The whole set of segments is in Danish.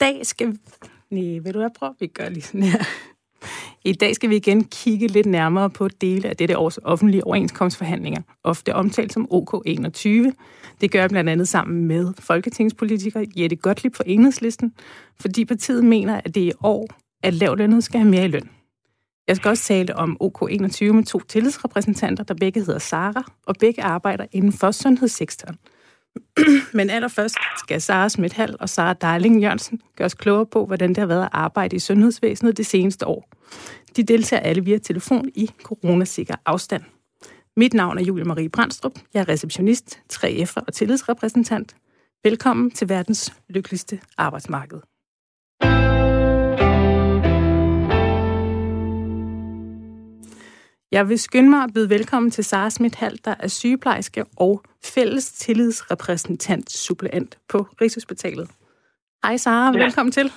dag skal vi... Nej, vil du have prøvet? Vi gør lige sådan her. I dag skal vi igen kigge lidt nærmere på dele af dette års offentlige overenskomstforhandlinger, ofte omtalt som OK21. Det gør jeg blandt andet sammen med folketingspolitiker Jette Gottlieb fra Enhedslisten, fordi partiet mener, at det i år, at lavlønnet skal have mere i løn. Jeg skal også tale om OK21 med to tillidsrepræsentanter, der begge hedder Sara, og begge arbejder inden for sundhedssektoren. Men allerførst skal Sara Smithal og Sara Darling Jørgensen gøre os klogere på, hvordan det har været at arbejde i sundhedsvæsenet det seneste år. De deltager alle via telefon i coronasikker afstand. Mit navn er Julie Marie Brandstrup. Jeg er receptionist, 3F'er og tillidsrepræsentant. Velkommen til verdens lykkeligste arbejdsmarked. Jeg vil skynde mig at byde velkommen til Sara Smithal, der er sygeplejerske og fælles tillidsrepræsentant suppleant på Rigshospitalet. Hej Sara, ja. velkommen til.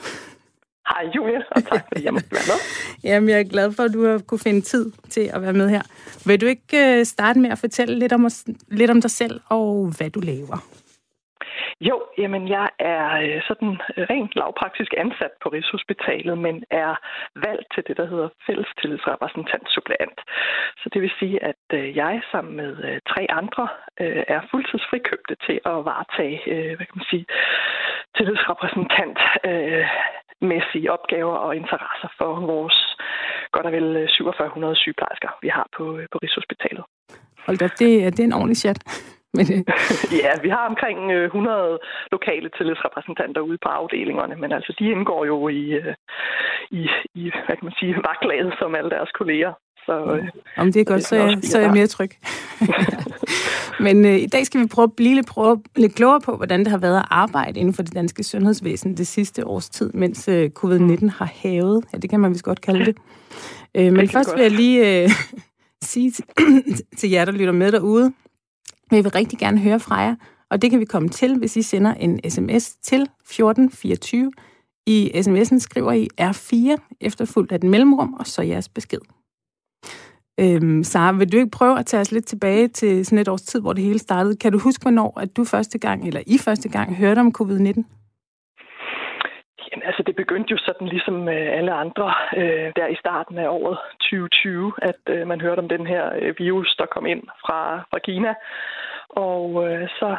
Hej Julie, og tak fordi jeg måtte være med. Jamen, jeg er glad for, at du har kunne finde tid til at være med her. Vil du ikke øh, starte med at fortælle lidt om, lidt om dig selv og hvad du laver? Jo, jamen jeg er øh, sådan øh, rent lavpraktisk ansat på Rigshospitalet, men er valgt til det, der hedder fælles. Så det vil sige, at øh, jeg sammen med tre andre er fuldtidsfrikøbte til at varetage, hvad kan man sige, tillidsrepræsentant mæssige opgaver og interesser for vores godt og vel 4700 sygeplejersker, vi har på, på Rigshospitalet. Hold da, det, det er en ordentlig chat. Men, øh... ja, vi har omkring 100 øh, lokale tillidsrepræsentanter ude på afdelingerne, men altså de indgår jo i, øh, i, i hvad kan man sige, vagtlaget som alle deres kolleger. Så, øh, Om det er godt, så, jeg, så er jeg mere tryg. Men øh, i dag skal vi prøve at blive lidt, prøve, lidt klogere på, hvordan det har været at arbejde inden for det danske sundhedsvæsen det sidste års tid, mens øh, covid-19 har hævet. Ja, det kan man vist godt kalde det. Øh, men først vil jeg lige øh, sige til, til jer, der lytter med derude, jeg vil rigtig gerne høre fra jer, og det kan vi komme til, hvis I sender en sms til 1424. I sms'en skriver I R4, efterfulgt af et mellemrum, og så jeres besked. Øhm, Sara, vil du ikke prøve at tage os lidt tilbage til sådan et års tid, hvor det hele startede? Kan du huske, hvornår at du første gang, eller I første gang, hørte om covid-19? Jamen, altså, det begyndte jo sådan ligesom øh, alle andre øh, der i starten af året 2020, at øh, man hørte om den her øh, virus, der kom ind fra, fra Kina. Og øh, så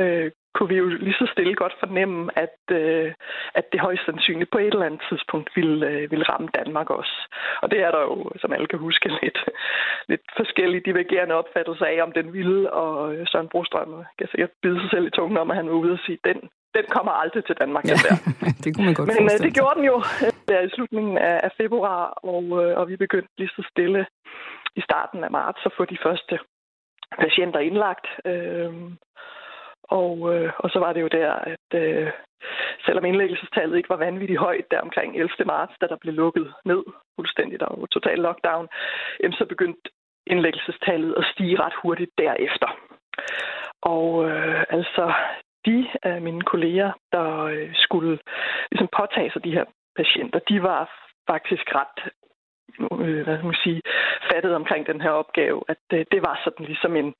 øh, kunne vi jo lige så stille godt fornemme, at, øh, at det højst sandsynligt på et eller andet tidspunkt ville, øh, ville ramme Danmark også. Og det er der jo, som alle kan huske, lidt, lidt forskellige divergerende opfattelser af, om den ville, og øh, Søren Brostrøm kan sikkert bide sig selv i tungen om, at han var ude og sige, den, den kommer aldrig til Danmark. Ja, der. det kunne man godt Men øh, det gjorde den jo øh, der i slutningen af, af februar, og, øh, og vi begyndte lige så stille i starten af marts at få de første patienter indlagt. Øh, og, øh, og så var det jo der, at øh, selvom indlæggelsestallet ikke var vanvittigt højt der omkring 11. marts, da der blev lukket ned fuldstændigt og total lockdown, jamen, så begyndte indlæggelsestallet at stige ret hurtigt derefter. Og øh, altså, de af mine kolleger, der øh, skulle ligesom påtage sig de her patienter, de var faktisk ret Øh, hvad skal man sige, fattet omkring den her opgave, at øh, det var sådan ligesom en,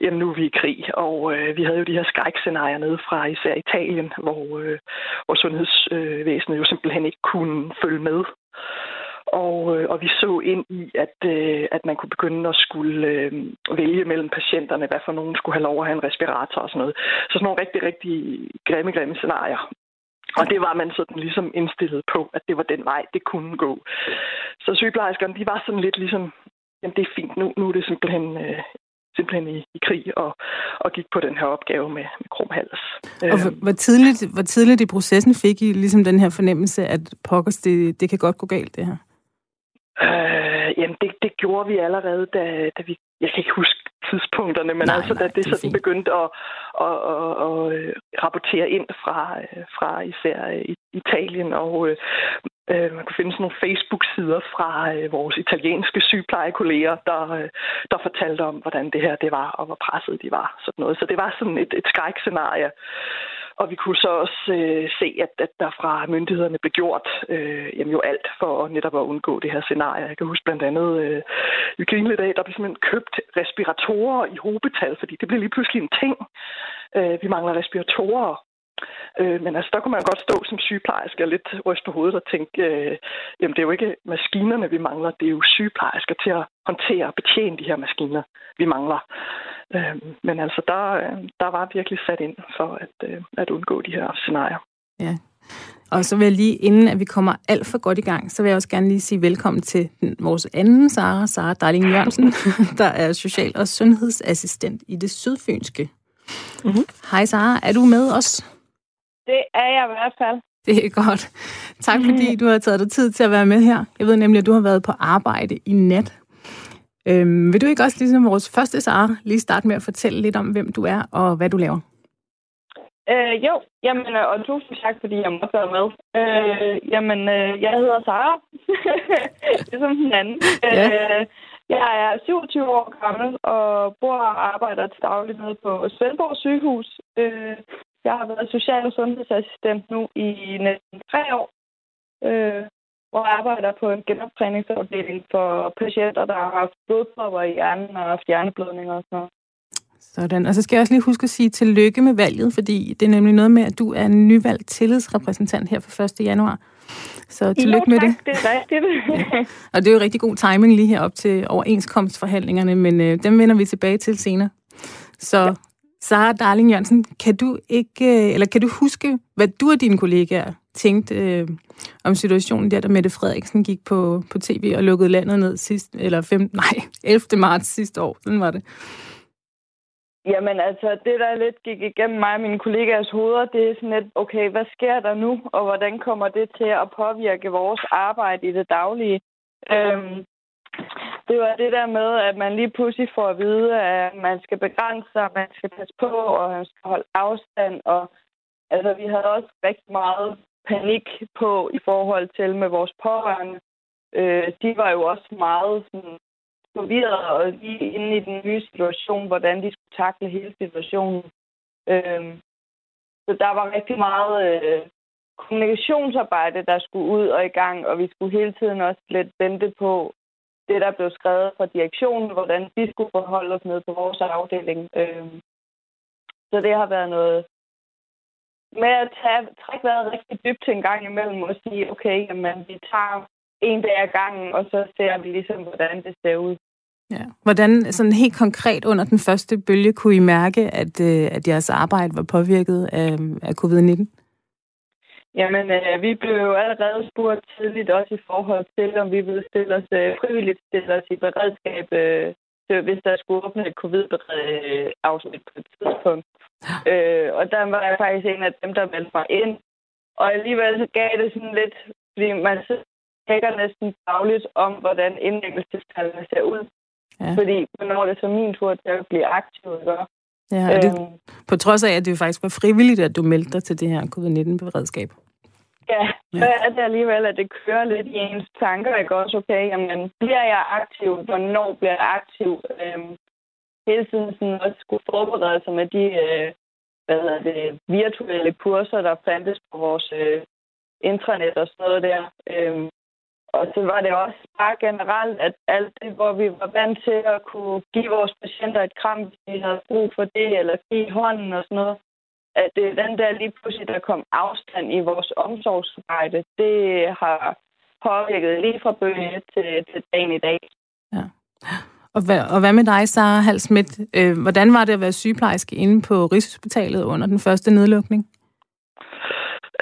jamen nu er vi i krig, og øh, vi havde jo de her skrækscenarier nede fra især Italien, hvor, øh, hvor sundhedsvæsenet jo simpelthen ikke kunne følge med. Og, øh, og vi så ind i, at, øh, at man kunne begynde at skulle øh, vælge mellem patienterne, hvad for nogen skulle have lov at have en respirator og sådan noget. Så sådan nogle rigtig, rigtig grimme, grimme scenarier. Og det var man sådan ligesom indstillet på, at det var den vej, det kunne gå. Så sygeplejerskerne, de var sådan lidt ligesom, jamen det er fint, nu, nu er det simpelthen øh, simpelthen i, i krig og, og gik på den her opgave med, med kromhals. Og hvor, hvor, tidligt, hvor tidligt i processen fik I ligesom den her fornemmelse, at pokkers, det, det kan godt gå galt, det her? Øh, jamen, det, det gjorde vi allerede, da, da vi... Jeg kan ikke huske tidspunkterne, men nej, altså, nej, da det, det sådan fint. begyndte at, at, at, at, at rapportere ind fra, fra især Italien, og øh, man kunne finde sådan nogle Facebook-sider fra øh, vores italienske sygeplejekolleger, der, øh, der fortalte om, hvordan det her det var, og hvor presset de var. Sådan noget. Så det var sådan et, et skrækscenarie. Og vi kunne så også øh, se, at, at der fra myndighederne blev gjort øh, jamen jo alt for netop at undgå det her scenarie. Jeg kan huske blandt andet, øh, i grinede der blev simpelthen købt respiratorer i hobetal, fordi det blev lige pludselig en ting. Øh, vi mangler respiratorer Øh, men altså, der kunne man godt stå som sygeplejerske og lidt ryste på hovedet og tænke, øh, jamen det er jo ikke maskinerne, vi mangler, det er jo sygeplejersker til at håndtere og betjene de her maskiner, vi mangler. Øh, men altså, der, der var virkelig sat ind for at, øh, at undgå de her scenarier. Ja. Og så vil jeg lige, inden at vi kommer alt for godt i gang, så vil jeg også gerne lige sige velkommen til vores anden Sara, Sara Darling Jørgensen, der er social- og sundhedsassistent i det sydfynske. Mm-hmm. Hej Sara, er du med os? Det er jeg i hvert fald. Det er godt. Tak fordi du har taget dig tid til at være med her. Jeg ved nemlig, at du har været på arbejde i nat. Øhm, vil du ikke også, ligesom vores første Sara, lige starte med at fortælle lidt om, hvem du er og hvad du laver? Øh, jo, jamen, øh, og tusind tak, fordi jeg måtte være med. Øh, jamen, øh, jeg hedder Sara. ligesom den anden. Ja. Øh, jeg er 27 år gammel og bor og arbejder til dagligt nede på Svendborg sygehus. Øh, jeg har været social- og sundhedsassistent nu i næsten tre år, øh, hvor jeg arbejder på en genoptræningsafdeling for patienter, der har haft blodpropper i hjernen og haft hjerneblødninger og sådan noget. Sådan, og så skal jeg også lige huske at sige tillykke med valget, fordi det er nemlig noget med, at du er en nyvalgt tillidsrepræsentant her for 1. januar. Så tillykke jo, tak, med det. det er rigtigt. ja. Og det er jo rigtig god timing lige her op til overenskomstforhandlingerne, men øh, dem vender vi tilbage til senere. Så. Sara Darling Jørgensen, kan du ikke, øh, eller kan du huske, hvad du og dine kollegaer tænkte øh, om situationen der, da Mette Frederiksen gik på, på tv og lukkede landet ned sidst, eller 5, nej, 11. marts sidste år, sådan var det. Jamen altså, det der lidt gik igennem mig og mine kollegaers hoveder, det er sådan lidt, okay, hvad sker der nu, og hvordan kommer det til at påvirke vores arbejde i det daglige? Øhm, det var det der med, at man lige pludselig får at vide, at man skal begrænse sig, man skal passe på, og man skal holde afstand. Og altså, vi havde også rigtig meget panik på i forhold til med vores pårørende. Øh, de var jo også meget sådan, forvirret og lige inde i den nye situation, hvordan de skulle takle hele situationen. Øh, så der var rigtig meget øh, kommunikationsarbejde, der skulle ud og i gang, og vi skulle hele tiden også lidt vente på, det, der blev skrevet fra direktionen, hvordan vi skulle forholde os med på vores afdeling. Øhm, så det har været noget med at tage, trække vejret rigtig dybt en gang imellem og sige, okay, jamen, vi tager en dag ad gangen, og så ser vi ligesom, hvordan det ser ud. Ja. Hvordan sådan helt konkret under den første bølge kunne I mærke, at, øh, at jeres arbejde var påvirket af, af covid-19? Jamen, øh, vi blev jo allerede spurgt tidligt også i forhold til, om vi ville stille os øh, frivilligt stille os i beredskab, øh, hvis der skulle åbne et covid-afsnit på et tidspunkt. Øh, og der var jeg faktisk en af dem, der meldte mig ind. Og alligevel så gav det sådan lidt, fordi man tænker næsten dagligt om, hvordan indlæggelsestallene ser ud. Ja. Fordi hvornår er det så min tur til at blive aktiv, ikke? Ja, det, øhm, på trods af, at det jo faktisk var frivilligt, at du meldte dig til det her covid-19-beredskab. Ja, så er det alligevel, at det kører lidt i ens tanker, ikke også? Okay, jamen, bliver jeg aktiv? Hvornår bliver jeg aktiv? Øhm, hele tiden sådan også skulle forberede sig med de øh, hvad hedder det, virtuelle kurser, der fandtes på vores øh, intranet og sådan noget der. Øhm, og så var det også bare generelt, at alt det, hvor vi var vant til at kunne give vores patienter et kram, hvis de havde brug for det, eller give hånden og sådan noget, at det er den der lige pludselig, der kom afstand i vores omsorgsarbejde, det har påvirket lige fra bølge til, til dagen i dag. Ja. Og hvad, og hvad med dig, Sara Halsmidt? Øh, hvordan var det at være sygeplejerske inde på Rigshospitalet under den første nedlukning?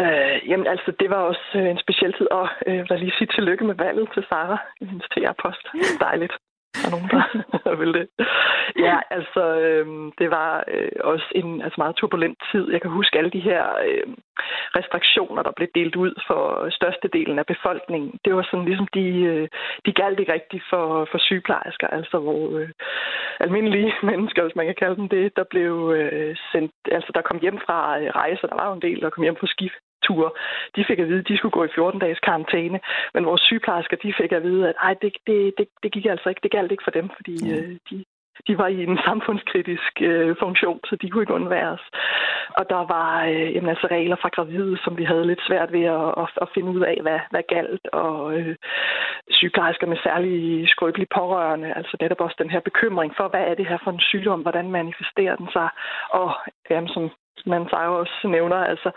Øh, jamen altså, det var også øh, en speciel tid, og øh, jeg vil lige sige tillykke med valget til Sara i hendes TR-post. Dejligt. Der er nogen, der vil det. Ja, altså, øh, det var øh, også en altså meget turbulent tid. Jeg kan huske alle de her øh, restriktioner, der blev delt ud for størstedelen af befolkningen. Det var sådan ligesom, de, øh, de galt ikke rigtigt for, for sygeplejersker, altså hvor øh, almindelige mennesker, hvis man kan kalde dem det, der blev øh, sendt, altså der kom hjem fra øh, rejser, der var jo en del, der kom hjem på skift ture. De fik at vide, at de skulle gå i 14 dages karantæne, men vores sygeplejersker, de fik at vide, at ej, det, det, det, det gik altså ikke, det galt ikke for dem, fordi ja. øh, de, de var i en samfundskritisk øh, funktion, så de kunne ikke undværes. Og der var øh, jamen, altså regler fra gravide, som vi havde lidt svært ved at, at, at finde ud af, hvad, hvad galt. Og øh, sygeplejersker med særlig skrøbelige pårørende, altså netop også den her bekymring for, hvad er det her for en sygdom, hvordan manifesterer den sig. Og jamen, som man så også nævner, altså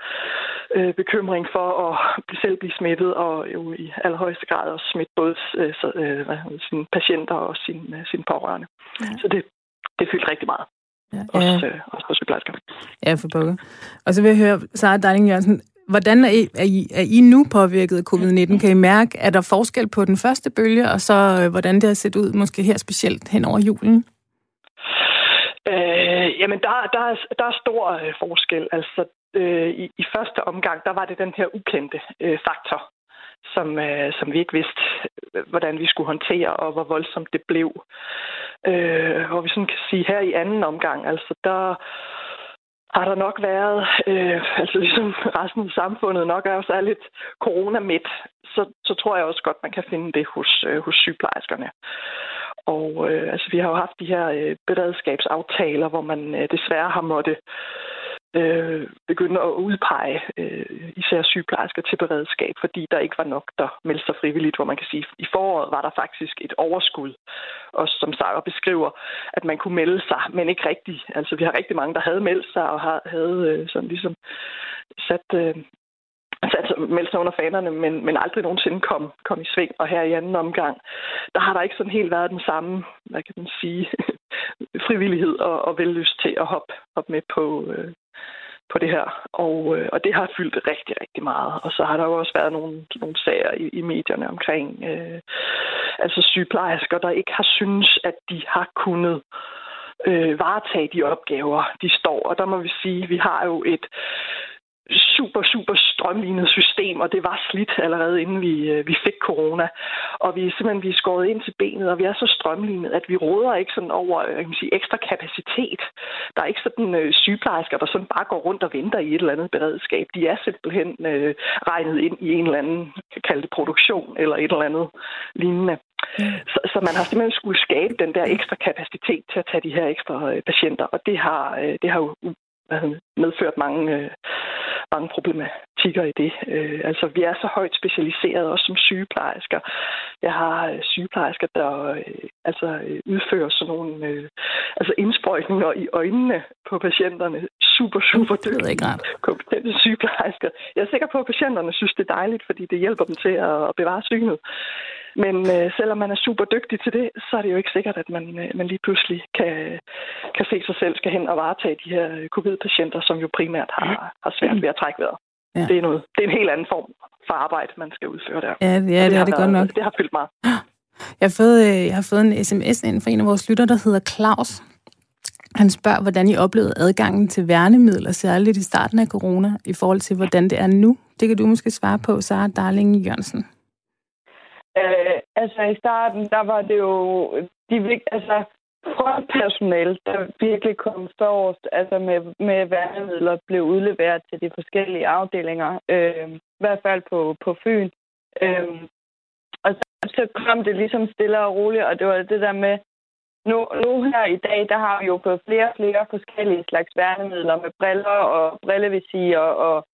øh, bekymring for at selv blive smittet, og jo i allerhøjeste grad også smitte både øh, så, øh, sine patienter og sine, øh, sine pårørende. Ja. Så det, det fyldt rigtig meget. Ja, også. Øh, også på sygeplejersker. Ja, for pokker. Og så vil jeg høre, Sara Darling Jørgensen, hvordan er I, er, I, er I nu påvirket af covid-19? Kan I mærke, er der forskel på den første bølge, og så øh, hvordan det har set ud, måske her specielt hen over julen? Øh, jamen, der, der, er, der er stor øh, forskel. Altså, øh, i, i første omgang, der var det den her ukendte øh, faktor, som, øh, som vi ikke vidste, øh, hvordan vi skulle håndtere, og hvor voldsomt det blev. Øh, hvor vi sådan kan sige, her i anden omgang, altså der har der nok været, øh, altså ligesom resten af samfundet nok er også er lidt corona-midt, så, så tror jeg også godt, man kan finde det hos, øh, hos sygeplejerskerne. Og øh, altså, vi har jo haft de her øh, beredskabsaftaler, hvor man øh, desværre har måttet øh, begynde at udpege øh, især sygeplejersker til beredskab, fordi der ikke var nok, der meldte sig frivilligt, hvor man kan sige, at i foråret var der faktisk et overskud, og som Sarah beskriver, at man kunne melde sig, men ikke rigtigt. Altså vi har rigtig mange, der havde meldt sig og havde øh, sådan ligesom sat, øh, altså meldt sig under fanerne, men, men aldrig nogensinde kom, kom i sving. Og her i anden omgang, der har der ikke sådan helt været den samme, hvad kan man sige, frivillighed og, og vellyst til at hoppe, hoppe med på, øh, på det her. Og, øh, og det har fyldt rigtig, rigtig meget. Og så har der jo også været nogle, nogle sager i, i medierne omkring øh, altså sygeplejersker, der ikke har synes, at de har kunnet øh, varetage de opgaver, de står. Og der må vi sige, at vi har jo et super, super strømlignet system, og det var slidt allerede inden vi, øh, vi fik corona. Og vi er simpelthen vi er skåret ind til benet, og vi er så strømlignet, at vi råder ikke sådan over jeg kan sige, ekstra kapacitet. Der er ikke sådan øh, sygeplejersker, der sådan bare går rundt og venter i et eller andet beredskab. De er simpelthen øh, regnet ind i en eller anden, kan kalde det produktion, eller et eller andet lignende. Så, så man har simpelthen skulle skabe den der ekstra kapacitet til at tage de her ekstra øh, patienter, og det har, øh, det har jo hvad hedder, medført mange, øh, bankproblematik problematikker i det. Øh, altså, vi er så højt specialiseret, også som sygeplejersker. Jeg har øh, sygeplejersker, der øh, altså, øh, udfører sådan nogle øh, altså indsprøjtninger i øjnene på patienterne. Super, super dygtige, kompetente sygeplejersker. Jeg er sikker på, at patienterne synes, det er dejligt, fordi det hjælper dem til at bevare synet. Men øh, selvom man er super dygtig til det, så er det jo ikke sikkert, at man, øh, man lige pludselig kan, kan se sig selv skal hen og varetage de her covid-patienter, som jo primært har, har svært ved at trække vejret. Ja. Det, er noget, det er en helt anden form for arbejde, man skal udføre der. Ja, ja det, det er det godt nok. Det har fyldt meget. Jeg har, fået, øh, jeg har fået en sms ind fra en af vores lytter, der hedder Claus. Han spørger, hvordan I oplevede adgangen til værnemidler, særligt i starten af corona, i forhold til, hvordan det er nu. Det kan du måske svare på, Sara Darling Jørgensen. Øh, altså i starten, der var det jo de altså frontpersonale, der virkelig kom forrest, altså med, med værnemidler, blev udleveret til de forskellige afdelinger, øh, i hvert fald på, på Fyn. Øh, og så, så kom det ligesom stille og roligt, og det var det der med, nu, nu her i dag, der har vi jo fået flere og flere forskellige slags værnemidler med briller og brillevisier og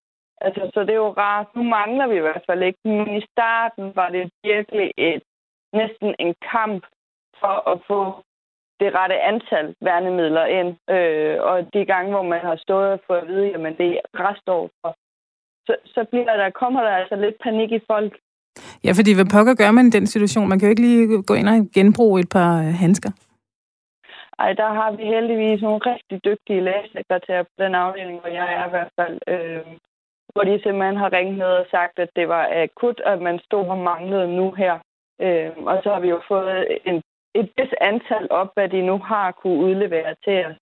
Altså, så det er jo rart. Nu mangler vi i hvert fald ikke. Men i starten var det virkelig et, næsten en kamp for at få det rette antal værnemidler ind. Øh, og de gange, hvor man har stået og fået at vide, jamen det er restår for, så, så bliver der, kommer der altså lidt panik i folk. Ja, fordi hvad pokker gør man i den situation? Man kan jo ikke lige gå ind og genbruge et par øh, handsker. Ej, der har vi heldigvis nogle rigtig dygtige lægesekretærer på den afdeling, hvor jeg er i hvert fald. Øh, hvor de simpelthen har ringet ned og sagt, at det var akut, at man stod og manglede nu her. Øh, og så har vi jo fået en, et vis antal op, hvad de nu har kunne udlevere til os.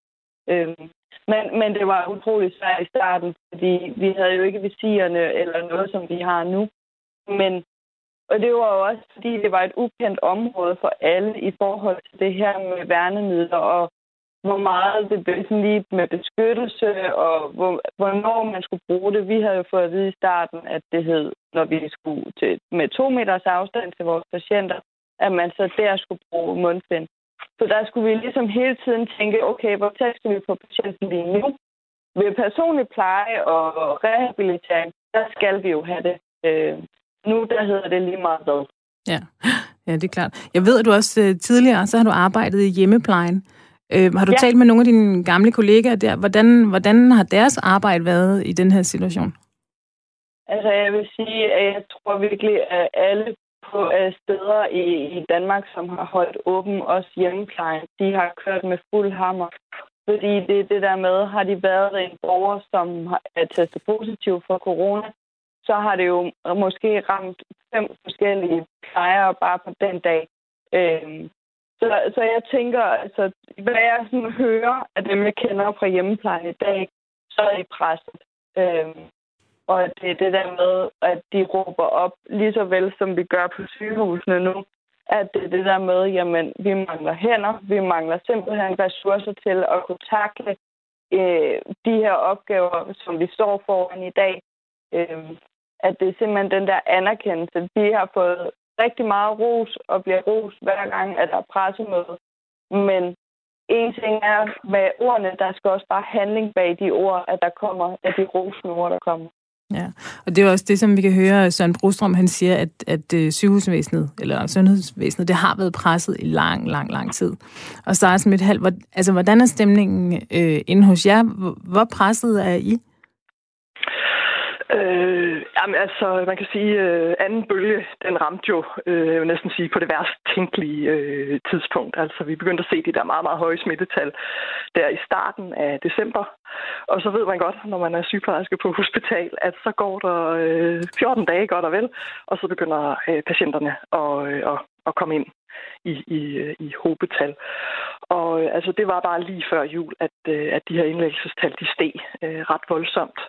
Øhm, men, men det var utroligt svært i starten, fordi vi havde jo ikke visirerne eller noget, som vi har nu. Men, og det var jo også, fordi det var et ukendt område for alle i forhold til det her med værnemidler og hvor meget det blev sådan lige med beskyttelse, og hvor, hvornår man skulle bruge det. Vi havde jo fået at vide i starten, at det hed, når vi skulle til, med to meters afstand til vores patienter, at man så der skulle bruge mundfind. Så der skulle vi ligesom hele tiden tænke, okay, hvor tæt skal vi på patienten lige nu? Ved personlig pleje og rehabilitering, der skal vi jo have det. Øh, nu der hedder det lige meget hvad. Ja. ja, det er klart. Jeg ved, at du også øh, tidligere så har du arbejdet i hjemmeplejen. Øh, har du ja. talt med nogle af dine gamle kollegaer der? Hvordan, hvordan har deres arbejde været i den her situation? Altså, jeg vil sige, at jeg tror virkelig, at alle på øh, steder i, i Danmark, som har holdt åben, også hjemmeplejen, de har kørt med fuld hammer. Fordi det er det der med, har de været en borger, som er testet positiv for corona, så har det jo måske ramt fem forskellige plejere bare på den dag. Øhm, så, så jeg tænker, altså, hvad jeg sådan hører af dem, jeg kender fra hjemmeplejen i dag, så er det presset. Øhm, og det er det der med, at de råber op, lige så vel som vi gør på sygehusene nu, at det er det der med, jamen, vi mangler hænder, vi mangler simpelthen ressourcer til at kunne takle øh, de her opgaver, som vi står foran i dag. Øh, at det er simpelthen den der anerkendelse. Vi har fået rigtig meget ros og bliver ros hver gang, at der er pressemøde. Men en ting er med ordene, der skal også bare handling bag de ord, at der kommer, at de rosende ord, der kommer. Ja, og det er også det, som vi kan høre Søren Brostrøm, han siger, at, at øh, sygehusvæsenet, eller sundhedsvæsenet, det har været presset i lang, lang, lang tid. Og så er sådan et halvt, altså hvordan er stemningen øh, inde hos jer? Hvor presset er I? Øh, jamen altså, man kan sige, øh, anden bølge, den ramte jo, øh, jeg vil næsten sige, på det værst tænkelige øh, tidspunkt. Altså, vi begyndte at se de der meget, meget høje smittetal der i starten af december. Og så ved man godt, når man er sygeplejerske på hospital, at så går der øh, 14 dage godt og vel, og så begynder øh, patienterne at, øh, at, at komme ind i, i, øh, i hobetal. Og øh, altså, det var bare lige før jul, at, øh, at de her indlæggelsestal, de steg øh, ret voldsomt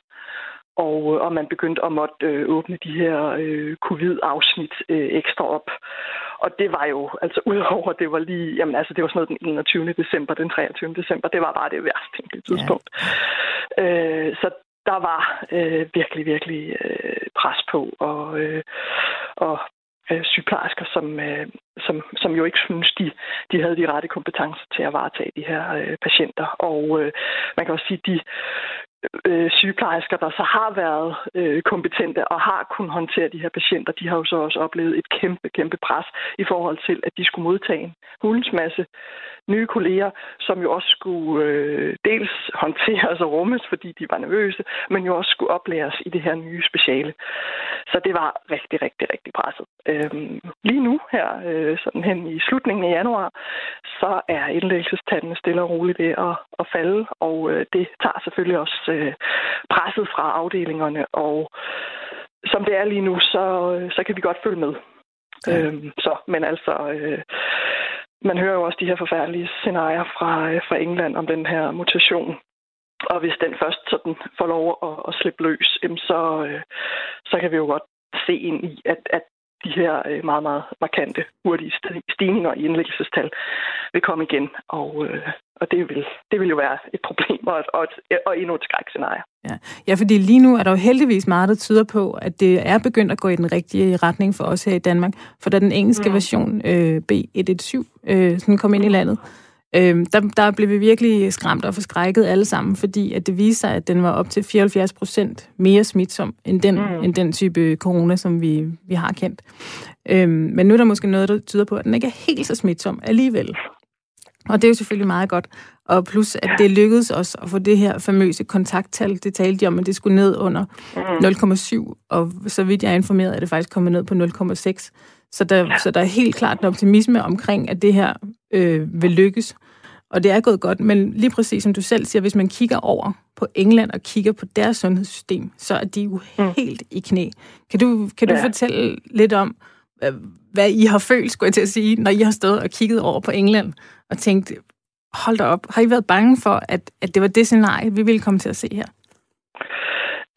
og, øh, og man begyndte at måtte øh, åbne de her øh, covid-afsnit øh, ekstra op. Og det var jo, altså udover, det var lige, jamen altså det var sådan noget den 21. december, den 23. december, det var bare det værste tidspunkt. Ja. Øh, så der var øh, virkelig, virkelig øh, pres på, og, øh, og øh, sygeplejersker, som, øh, som, som jo ikke synes, de, de havde de rette kompetencer til at varetage de her øh, patienter. Og øh, man kan også sige, de øh, sygeplejersker, der så har været øh, kompetente og har kunnet håndtere de her patienter, de har jo så også oplevet et kæmpe, kæmpe pres i forhold til, at de skulle modtage en hulens masse nye kolleger, som jo også skulle øh, dels håndteres og rummes, fordi de var nervøse, men jo også skulle oplæres i det her nye speciale. Så det var rigtig, rigtig, rigtig presset. Øhm, lige nu her, øh, sådan hen i slutningen af januar, så er indlæggelsestallene stille og roligt ved at, at falde, og øh, det tager selvfølgelig også øh, presset fra afdelingerne, og som det er lige nu, så, så kan vi godt følge med. Ja. Øhm, så, men altså, øh, man hører jo også de her forfærdelige scenarier fra, øh, fra England om den her mutation. Og hvis den først sådan får lov at, at slippe løs, så, øh, så kan vi jo godt se ind i, at, at de her øh, meget, meget markante, hurtige stigninger i indlæggelsestal vil komme igen. Og, øh, og det, vil, det vil jo være et problem og, et, og, et, og endnu et skrækscenarie. Ja. ja, fordi lige nu er der jo heldigvis meget, der tyder på, at det er begyndt at gå i den rigtige retning for os her i Danmark. For da den engelske mm. version øh, B117 øh, sådan kom ind i landet, øh, der, der blev vi virkelig skræmt og forskrækket alle sammen, fordi at det viser sig, at den var op til 74 procent mere smitsom end den, mm. end den type corona, som vi, vi har kendt. Øh, men nu er der måske noget, der tyder på, at den ikke er helt så smitsom alligevel. Og det er jo selvfølgelig meget godt. Og plus, at det lykkedes os at få det her famøse kontakttal, det talte de om, at det skulle ned under 0,7, mm. og så vidt jeg er informeret, er det faktisk kommet ned på 0,6. Så der, så der er helt klart en optimisme omkring, at det her øh, vil lykkes. Og det er gået godt, men lige præcis som du selv siger, hvis man kigger over på England og kigger på deres sundhedssystem, så er de jo mm. helt i knæ. Kan du, kan du ja. fortælle lidt om, hvad I har følt, skulle jeg til at sige, når I har stået og kigget over på England og tænkt, hold da op, har I været bange for, at, at det var det scenarie, vi ville komme til at se her?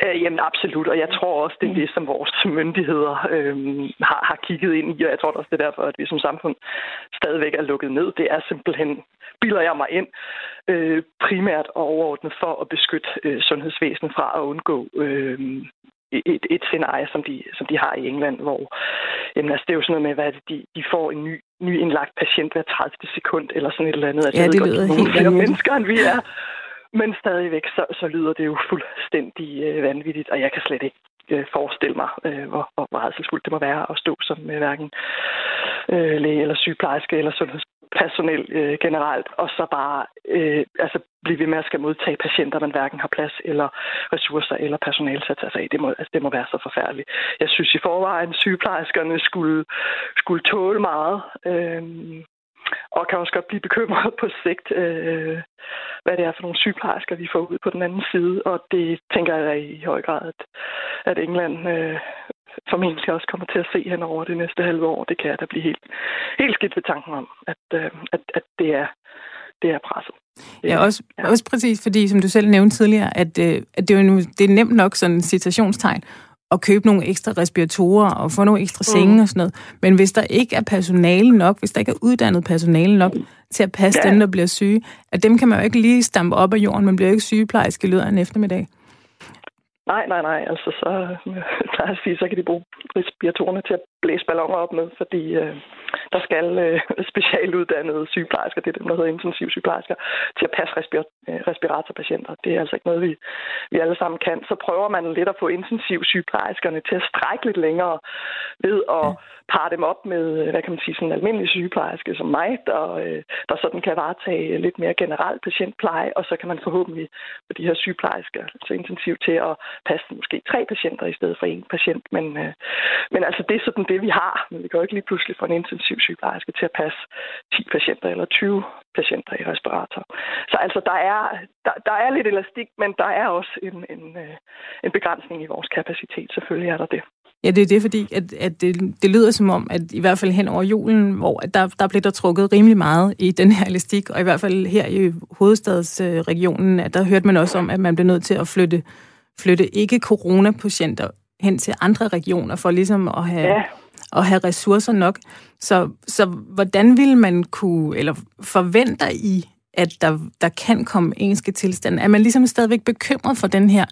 Øh, jamen absolut, og jeg tror også, det er det, som vores myndigheder øh, har, har kigget ind i, og jeg tror også, det er derfor, at vi som samfund stadigvæk er lukket ned. Det er simpelthen, bilder jeg mig ind, øh, primært og overordnet for at beskytte øh, sundhedsvæsenet fra at undgå øh, et, et scenarie, som de, som de har i England, hvor jamen, altså, det er jo sådan noget med, hvad de, de får en ny, ny indlagt patient hver 30 sekund, eller sådan et eller andet. Altså, ja, det lyder godt, helt flere mennesker, end vi er. Men stadigvæk, så, så lyder det jo fuldstændig øh, vanvittigt, og jeg kan slet ikke øh, forestille mig, øh, hvor, hvor rædselsfuldt det må være at stå som øh, hverken øh, læge eller sygeplejerske eller sundhedspersonel øh, generelt, og så bare øh, altså blive ved med at skal modtage patienter, man hverken har plads eller ressourcer eller personale til at tage sig af. Det må, altså, det må være så forfærdeligt. Jeg synes i forvejen, sygeplejerskerne skulle, skulle tåle meget. Øh, og kan også godt blive bekymret på sigt, øh, hvad det er for nogle sygeplejersker, vi får ud på den anden side. Og det tænker jeg i høj grad, at, at England øh, formentlig også kommer til at se hen over det næste halve år. Det kan jeg da blive helt, helt skidt ved tanken om, at, øh, at, at det er det er presset. Ja, også, ja. også præcis, fordi som du selv nævnte tidligere, at, øh, at det, er jo, det er nemt nok sådan en citationstegn at købe nogle ekstra respiratorer og få nogle ekstra senge mm. og sådan noget. Men hvis der ikke er personale nok, hvis der ikke er uddannet personale nok til at passe ja. dem, der bliver syge, at dem kan man jo ikke lige stampe op af jorden. Man bliver jo ikke sygeplejerske i løbet af en eftermiddag. Nej, nej, nej. Altså, så, at sige, så kan de bruge respiratorerne til at blæse ballonger op med, fordi øh, der skal øh, specialuddannede sygeplejersker, det er dem, der hedder intensivsygeplejersker, til at passe respir- øh, respiratorpatienter. Det er altså ikke noget, vi, vi alle sammen kan. Så prøver man lidt at få intensivsygeplejerskerne til at strække lidt længere ved at parre dem op med, hvad kan man sige, sådan en almindelig sygeplejerske som mig, der, øh, der sådan kan varetage lidt mere generelt patientpleje, og så kan man forhåbentlig få de her sygeplejersker så intensivt til at passe måske tre patienter i stedet for en patient. Men, øh, men altså, det er sådan det, vi har. Men vi kan jo ikke lige pludselig få en intensiv sygeplejerske til at passe 10 patienter eller 20 patienter i respirator. Så altså, der er, der, der er lidt elastik, men der er også en, en, øh, en begrænsning i vores kapacitet. Selvfølgelig er der det. Ja, det er det, fordi at, at det, det lyder som om, at i hvert fald hen over julen, hvor der, der blev der trukket rimelig meget i den her elastik, og i hvert fald her i hovedstadsregionen, at der hørte man også om, at man blev nødt til at flytte, flytte ikke-corona-patienter hen til andre regioner, for ligesom at have, ja. At have ressourcer nok. Så, så hvordan vil man kunne, eller forventer I, at der, der kan komme engelske tilstande? Er man ligesom stadigvæk bekymret for den her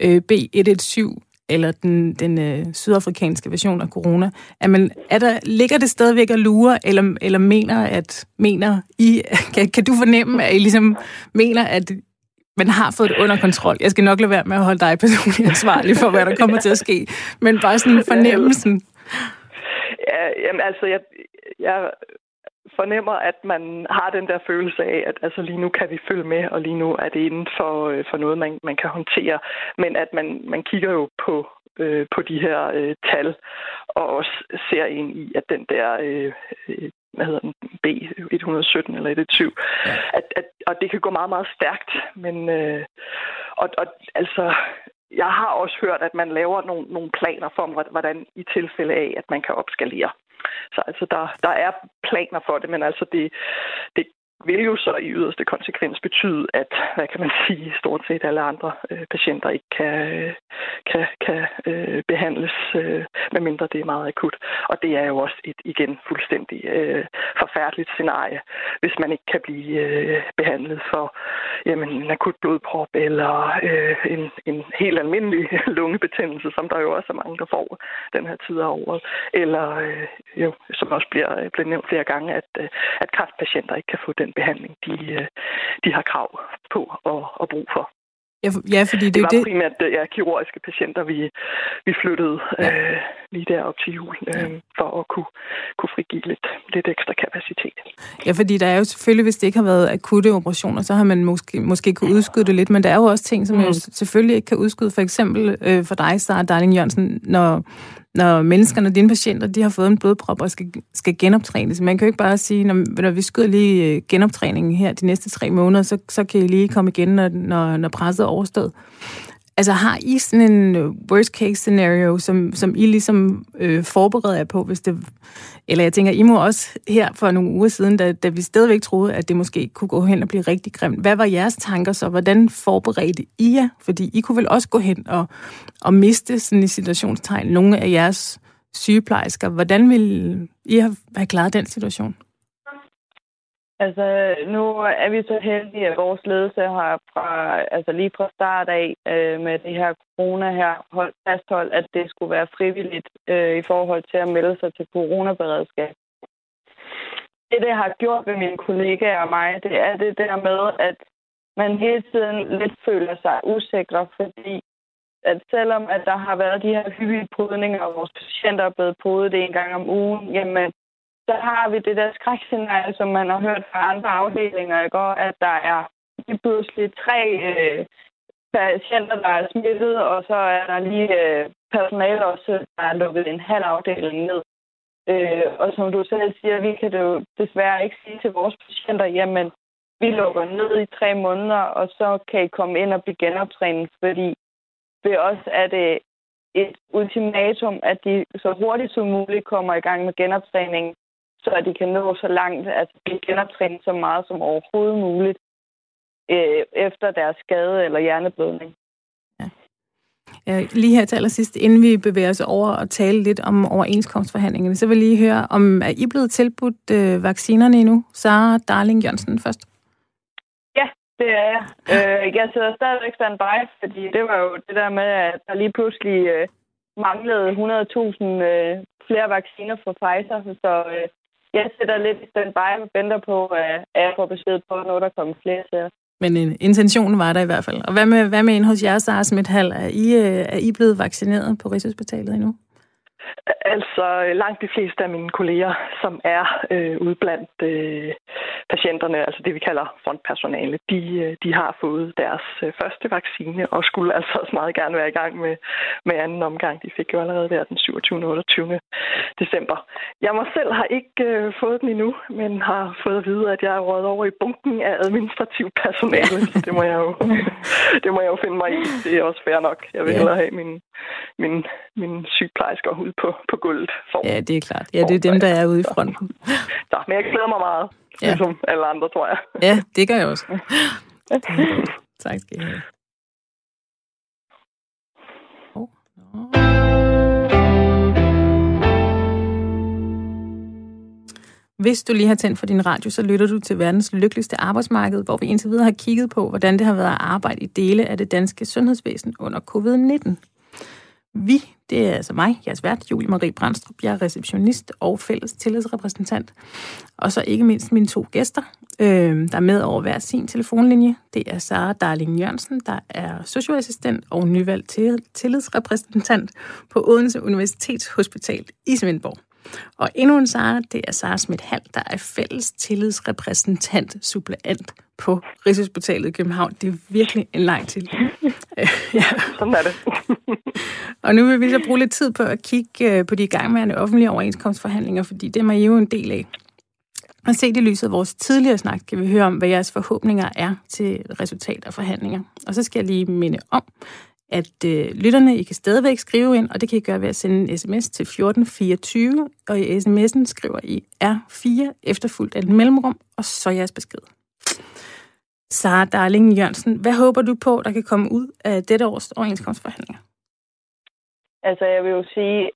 øh, B117 eller den, den øh, sydafrikanske version af corona. Er man, er der, ligger det stadigvæk og lurer, eller, eller mener, at, mener I, kan, kan du fornemme, at I ligesom mener, at man har fået det under kontrol? Jeg skal nok lade være med at holde dig personligt ansvarlig for, hvad der kommer til at ske, men bare sådan fornemmelsen. Ja, jamen altså, jeg, jeg fornemmer, at man har den der følelse af, at altså, lige nu kan vi følge med, og lige nu er det inden for, øh, for noget, man, man kan håndtere. Men at man, man kigger jo på, øh, på de her øh, tal, og også ser ind i, at den der øh, øh hvad hedder den, B117 eller 120, at, at, og det kan gå meget, meget stærkt, men øh, og, og altså jeg har også hørt, at man laver nogle, nogle planer for, hvordan i tilfælde af, at man kan opskalere. Så altså, der, der er planer for det, men altså det, det vil jo så i yderste konsekvens betyde, at, hvad kan man sige, stort set alle andre øh, patienter ikke kan, øh, kan, kan øh, behandles, øh, medmindre det er meget akut. Og det er jo også et igen fuldstændig øh, forfærdeligt scenarie, hvis man ikke kan blive øh, behandlet for jamen, en akut blodprop eller øh, en, en helt almindelig lungebetændelse, som der jo også er mange, der får den her tid af året. Eller øh, jo, som også bliver, bliver nævnt flere gange, at, øh, at kræftpatienter ikke kan få den behandling, de, øh, de har krav på og, og brug for. Ja, ja fordi det, det var det... primært øh, ja, kirurgiske patienter, vi, vi flyttede ja. øh, lige der op til jul, øh, ja. for at kunne, kunne frigive lidt, lidt ekstra kapacitet. Ja, fordi der er jo selvfølgelig, hvis det ikke har været akutte operationer, så har man måske, måske kunne udskyde det lidt, men der er jo også ting, som mm. jo selvfølgelig ikke kan udskyde. For eksempel øh, for dig, Sarah Darling Jørgensen, når, når menneskerne, dine patienter, de har fået en blodprop og skal, skal genoptrænes. Man kan jo ikke bare sige, når, når vi skyder lige øh, genoptræningen her de næste tre måneder, så, så kan I lige komme igen, når, når, når presset er overstået. Altså har I sådan en øh, worst case scenario, som, som I ligesom øh, forbereder jer på, hvis det... Eller jeg tænker, I må også her for nogle uger siden, da, da vi stadigvæk troede, at det måske kunne gå hen og blive rigtig grimt. Hvad var jeres tanker så? Hvordan forberedte I jer? Fordi I kunne vel også gå hen og, og miste sådan i situationstegn nogle af jeres sygeplejersker. Hvordan ville I have, have klaret den situation? Altså, nu er vi så heldige, at vores ledelse har fra, altså lige fra start af øh, med det her corona her hold, fasthold, at det skulle være frivilligt øh, i forhold til at melde sig til coronaberedskab. Det, det har gjort ved mine kollegaer og mig, det er det der med, at man hele tiden lidt føler sig usikre, fordi at selvom at der har været de her hyppige podninger, og vores patienter er blevet podet en gang om ugen, jamen så har vi det der skrækscenarie, som man har hørt fra andre afdelinger i går, at der er lige pludselig tre øh, patienter, der er smittet, og så er der lige øh, personale også, der er lukket en halv afdeling ned. Øh, og som du selv siger, vi kan det jo desværre ikke sige til vores patienter, jamen, vi lukker ned i tre måneder, og så kan I komme ind og blive genoptrænet, fordi ved os er det øh, et ultimatum, at de så hurtigt som muligt kommer i gang med genoptræningen, så de kan nå så langt, at blive genoptrænet så meget som overhovedet muligt øh, efter deres skade eller hjerneblødning. Ja. Lige her til allersidst, inden vi bevæger os over og tale lidt om overenskomstforhandlingerne, så vil jeg lige høre, om er I blevet tilbudt øh, vaccinerne endnu? Sara Darling Jørgensen først. Ja, det er jeg. Øh, jeg sidder stadigvæk standby, fordi det var jo det der med, at der lige pludselig øh, manglede 100.000 øh, flere vacciner for Pfizer, så øh, jeg sætter lidt i standby og venter på, øh, at jeg får besked på, når der kommer flere til. Men øh, intentionen var der i hvert fald. Og hvad med, hvad med en hos jer, Sara Smithal? Er I, øh, er I blevet vaccineret på Rigshospitalet endnu? Altså langt de fleste af mine kolleger, som er øh, ude blandt øh, patienterne, altså det vi kalder frontpersonale, de, øh, de har fået deres øh, første vaccine og skulle altså også meget gerne være i gang med, med anden omgang. De fik jo allerede der den 27. og 28. december. Jeg mig selv har ikke øh, fået den endnu, men har fået at vide, at jeg er rådet over i bunken af administrativ personale. det må jeg jo, det må jeg jo finde mig i. Det er også fair nok. Jeg vil hellere have min, min, min sygeplejersker ud på, på gulvet. For, ja, det er klart. Ja, det er dem, der er ude i fronten. Så, men jeg glæder mig meget, ja. ligesom alle andre, tror jeg. Ja, det gør jeg også. tak skal I have. Oh. Hvis du lige har tændt for din radio, så lytter du til verdens lykkeligste arbejdsmarked, hvor vi indtil videre har kigget på, hvordan det har været at arbejde i dele af det danske sundhedsvæsen under covid-19. Vi, det er altså mig, jeres vært, Julie Marie Brandstrup. Jeg er receptionist og fælles tillidsrepræsentant. Og så ikke mindst mine to gæster, øh, der er med over hver sin telefonlinje. Det er Sara Darling Jørgensen, der er socioassistent og nyvalgt tillidsrepræsentant på Odense Universitetshospital i Svendborg. Og endnu en Sara, det er Sara Schmidt Hall, der er fælles tillidsrepræsentant, suppleant på Rigshospitalet i København. Det er virkelig en lang til. ja. Sådan er det. og nu vil vi så bruge lidt tid på at kigge øh, på de igangværende offentlige overenskomstforhandlinger, fordi det er I jo en del af. Og set i lyset af vores tidligere snak, kan vi høre om, hvad jeres forhåbninger er til resultat af forhandlinger. Og så skal jeg lige minde om, at øh, lytterne, I kan stadigvæk skrive ind, og det kan I gøre ved at sende en sms til 1424, og i sms'en skriver I R4 efterfulgt af et mellemrum, og så jeres besked. Sara Darling Jørgensen, hvad håber du på, der kan komme ud af dette års overenskomstforhandlinger? Altså, jeg vil jo sige,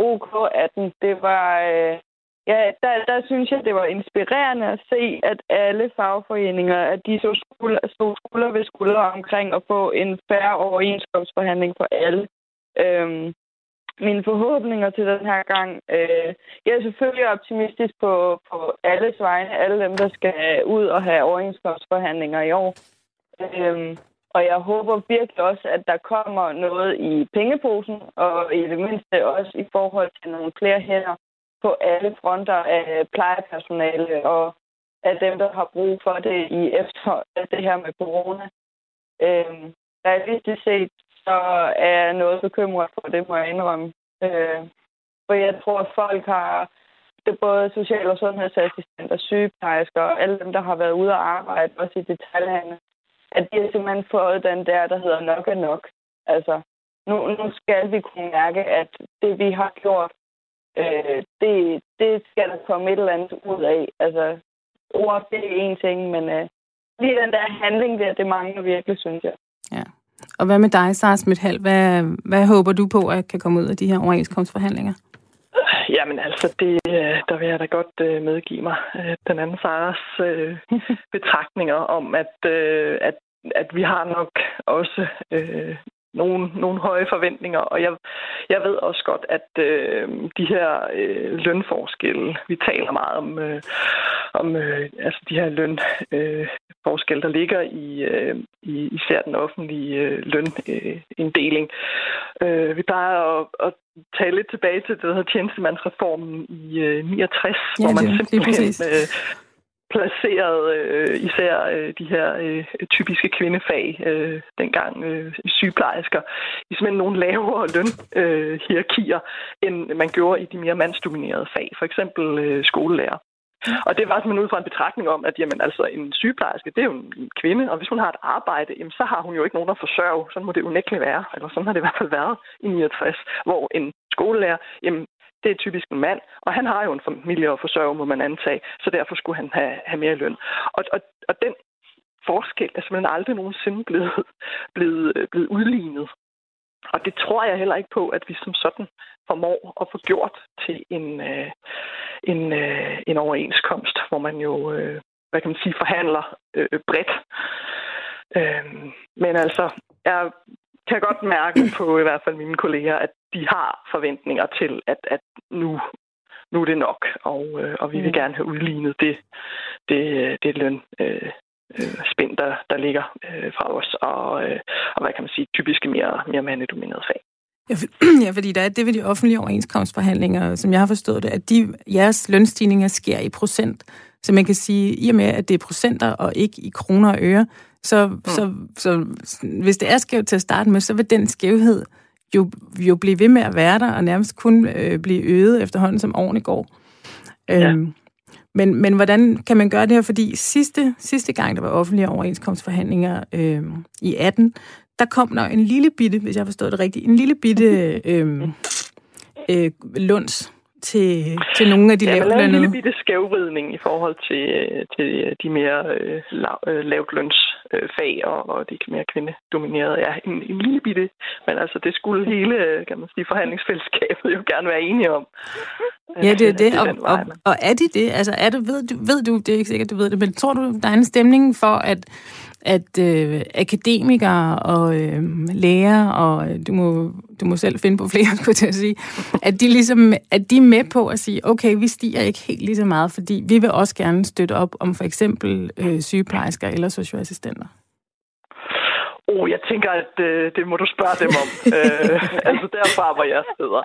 OK18, det var... Øh, ja, der, der synes jeg, det var inspirerende at se, at alle fagforeninger, at de så skulder, stod skulder ved skulder omkring at få en færre overenskomstforhandling for alle. Øhm, mine forhåbninger til den her gang. Øh, jeg er selvfølgelig optimistisk på, på alles vegne, alle dem, der skal ud og have overenskomstforhandlinger i år. Øh, og jeg håber virkelig også, at der kommer noget i pengeposen, og i det mindste også i forhold til nogle flere hænder på alle fronter af plejepersonale og af dem, der har brug for det i efter det her med corona. Øhm, realistisk set, så er jeg noget bekymret for det, må jeg indrømme. Øh, for jeg tror, at folk har, det både social- og sundhedsassistenter, sygeplejersker og alle dem, der har været ude og arbejde, også i detaljhandel, at de har simpelthen fået den der, der hedder nok er nok. Altså, nu, nu skal vi kunne mærke, at det, vi har gjort, øh, det, det skal der komme et eller andet ud af. Altså, ord, det er en ting, men øh, lige den der handling der, det mangler virkelig, synes jeg. Ja. Og hvad med dig, Sara Smithal? Hvad, hvad håber du på, at kan komme ud af de her overenskomstforhandlinger? Jamen altså, det, øh, der vil jeg da godt øh, medgive mig øh, den anden Saras betragtninger om, at, at, at vi har nok også nogle, nogle høje forventninger, og jeg, jeg ved også godt, at øh, de her øh, lønforskelle, vi taler meget om, øh, om øh, altså de her lønforskelle, øh, der ligger i, øh, i især den offentlige øh, løninddeling. Øh, vi plejer at, at tale lidt tilbage til det, der hedder tjenestemandsreformen i øh, 69, ja, hvor man det, simpelthen øh, placeret øh, især øh, de her øh, typiske kvindefag, øh, dengang øh, sygeplejersker, i simpelthen nogle lavere lønhierarkier, øh, end man gjorde i de mere mandsdominerede fag, for eksempel øh, skolelærer. Og det var simpelthen ud fra en betragtning om, at jamen, altså, en sygeplejerske, det er jo en kvinde, og hvis hun har et arbejde, jamen, så har hun jo ikke nogen at forsørge. Sådan må det unægteligt være, eller sådan har det i hvert fald været i 69, hvor en skolelærer, jamen, det er typisk en mand, og han har jo en familie at forsørge, må man antage, så derfor skulle han have, have mere løn. Og, og, og den forskel er simpelthen aldrig nogensinde blevet, blevet, øh, blevet udlignet. Og det tror jeg heller ikke på, at vi som sådan formår at få gjort til en, øh, en, øh, en overenskomst, hvor man jo, øh, hvad kan man sige, forhandler øh, bredt. Øh, men altså, jeg kan godt mærke på i hvert fald mine kolleger, at de har forventninger til, at, at nu, nu er det nok, og, øh, og vi vil mm. gerne have udlignet det, det, det løn, øh, øh, spænd, der, der ligger øh, fra os, og, øh, og hvad kan man sige, typiske mere, mere mandedominerede fag. Ja, for, ja, fordi der er det ved de offentlige overenskomstforhandlinger, som jeg har forstået det, at de, jeres lønstigninger sker i procent. Så man kan sige, i og med, at det er procenter og ikke i kroner og øre, så, mm. så, så, så hvis det er skævt til at starte med, så vil den skævhed jo, jo blive ved med at være der, og nærmest kun øh, blive øget efterhånden, som årene går. Ja. Øhm, men, men hvordan kan man gøre det her? Fordi sidste, sidste gang, der var offentlige overenskomstforhandlinger øh, i 18, der kom der en lille bitte, hvis jeg forstår det rigtigt, en lille bitte øh, øh, lunds til, til nogle af de ja, lavtlønnede? en lille bitte skævridning i forhold til, til de mere øh, lav, øh, lavtlønsfag øh, og, og de mere kvindedominerede. Ja, en, en lille bitte, men altså det skulle hele kan man sige, forhandlingsfællesskabet jo gerne være enige om. Ja, det er det. Og, og, og er de det? Altså, er det, ved, du, ved du, det er ikke sikkert, du ved det, men tror du, der er en stemning for, at at øh, akademikere og øh, læger, og øh, du må, du må selv finde på flere, skulle jeg sige, at de, ligesom, at de er med på at sige, okay, vi stiger ikke helt lige så meget, fordi vi vil også gerne støtte op om for eksempel øh, sygeplejersker eller socialassistenter. Oh, jeg tænker, at øh, det må du spørge dem om. øh, altså derfra, hvor jeg sidder.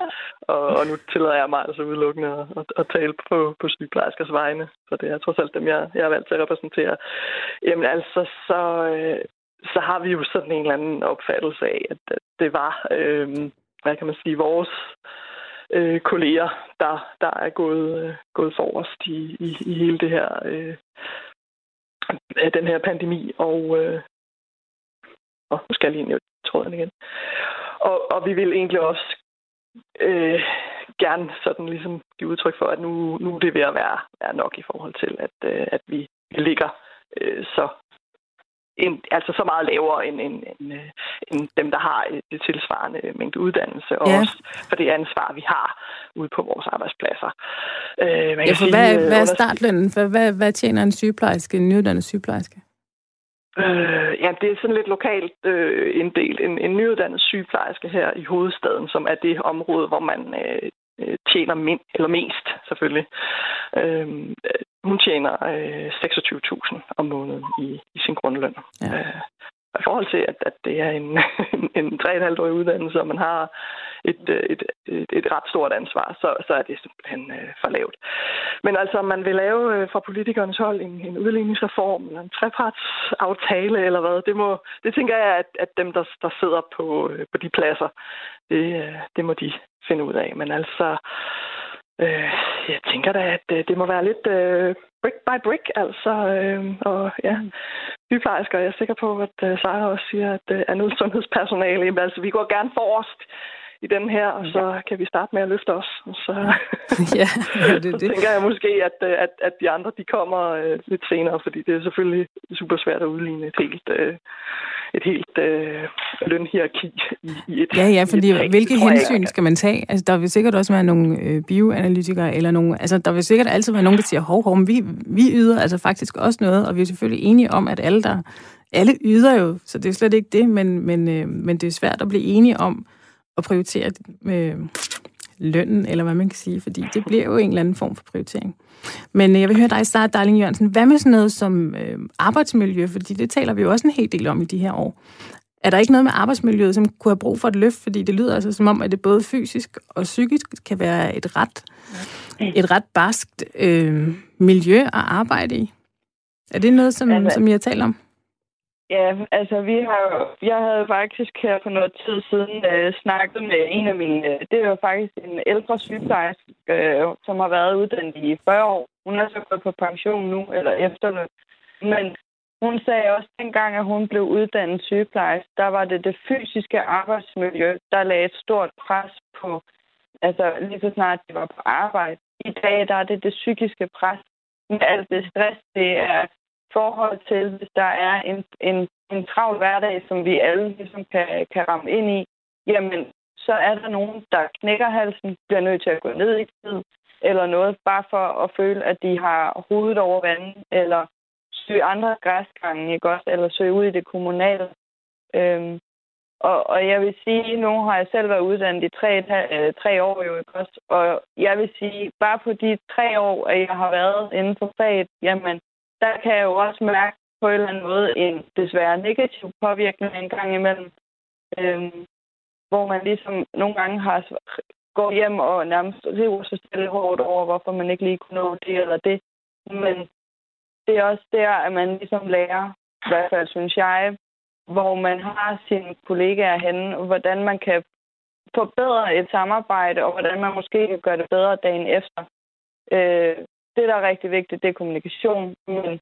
Og, og nu tillader jeg mig altså udelukkende at, at, at tale på, på sygeplejerskers vegne. For det er trods alt dem, jeg, jeg er valgt til at repræsentere. Jamen altså, så, øh, så har vi jo sådan en eller anden opfattelse af, at, at det var, øh, hvad kan man sige, vores øh, kolleger, der, der er gået, øh, gået forrest i, i, i hele det her... Øh, den her pandemi, og, øh, og nu skal jeg lige tråden igen. Og, og vi vil egentlig også øh, gerne sådan ligesom give udtryk for, at nu, nu er det ved at være, være nok i forhold til, at, øh, at vi ligger øh, så en, altså så meget lavere end, end, end, øh, end dem, der har det tilsvarende mængde uddannelse, og ja. også for det ansvar, vi har ude på vores arbejdspladser. Øh, man ja, for sige, hvad, hvad er startlønnen? For hvad, hvad tjener en sygeplejerske, en nyuddannet sygeplejerske? Øh, ja, det er sådan lidt lokalt øh, inddelt. En, en nyuddannet sygeplejerske her i hovedstaden, som er det område, hvor man øh, øh tjener mind, eller mest, selvfølgelig. Øh, hun tjener øh, 26.000 om måneden i, i sin grundløn. Ja. Øh, i forhold til, at, at det er en, en 3,5-årig uddannelse, og man har et, øh, et, et, et ret stort ansvar, så, så er det simpelthen øh, for lavt. Men altså, man vil lave øh, fra politikernes hold en, en udligningsreform, eller en trepartsaftale, eller hvad, det, må, det tænker jeg, at, at dem, der, der sidder på, øh, på de pladser, det, øh, det må de finde ud af. Men altså, Øh, jeg tænker da, at øh, det må være lidt øh, brick by brick, altså. Øh, og ja, sygeplejersker, jeg er sikker på, at øh, Sarah også siger, at øh, andet sundhedspersonale, jamen, altså, vi går gerne forrest i den her, og så ja. kan vi starte med at løfte os. Og så, ja, det, det. så tænker jeg måske, at, øh, at, at de andre de kommer øh, lidt senere, fordi det er selvfølgelig super svært at udligne et helt, øh, et helt øh, lønhierarki i, i et Ja, ja, fordi et hvilke hensyn skal man tage? Altså, der vil sikkert også være nogle øh, bioanalytikere, eller nogle, altså, der vil sikkert altid være nogen, der siger, hov, hov, vi, vi yder altså faktisk også noget, og vi er selvfølgelig enige om, at alle, der alle yder jo, så det er slet ikke det, men, men, øh, men det er svært at blive enige om at prioritere øh, lønnen, eller hvad man kan sige, fordi det bliver jo en eller anden form for prioritering. Men øh, jeg vil høre dig starte, Darling Jørgensen. Hvad med sådan noget som øh, arbejdsmiljø? Fordi det taler vi jo også en hel del om i de her år. Er der ikke noget med arbejdsmiljøet, som kunne have brug for et løft? Fordi det lyder altså som om, at det både fysisk og psykisk kan være et ret, et ret barskt øh, miljø at arbejde i. Er det noget, som, altså, som I har talt om? Ja, altså vi har jeg havde faktisk her for noget tid siden øh, snakket med en af mine, øh, det er jo faktisk en ældre sygeplejerske, øh, som har været uddannet i 40 år. Hun er så gået på pension nu, eller efterløn. Men hun sagde også, at dengang, at hun blev uddannet sygeplejerske, der var det det fysiske arbejdsmiljø, der lagde et stort pres på, altså lige så snart de var på arbejde. I dag, der er det det psykiske pres med alt det stress, det er forhold til, hvis der er en, en, en travl hverdag, som vi alle ligesom kan, kan ramme ind i, jamen, så er der nogen, der knækker halsen, bliver nødt til at gå ned i tid, eller noget, bare for at føle, at de har hovedet over vandet, eller søge andre græsgange, ikke også? Eller søge ud i det kommunale. Øhm, og, og jeg vil sige, nu har jeg selv været uddannet i tre, øh, tre år jo, ikke også? Og jeg vil sige, bare på de tre år, at jeg har været inden for faget, jamen, der kan jeg jo også mærke på en eller anden måde en desværre negativ påvirkning en gang imellem. Øhm, hvor man ligesom nogle gange har går hjem og nærmest river sig selv hårdt over, hvorfor man ikke lige kunne nå det eller det. Men det er også der, at man ligesom lærer, i hvert fald synes jeg, hvor man har sine kollegaer henne, og hvordan man kan forbedre et samarbejde, og hvordan man måske kan gøre det bedre dagen efter. Øh, det, der er rigtig vigtigt, det er kommunikation, men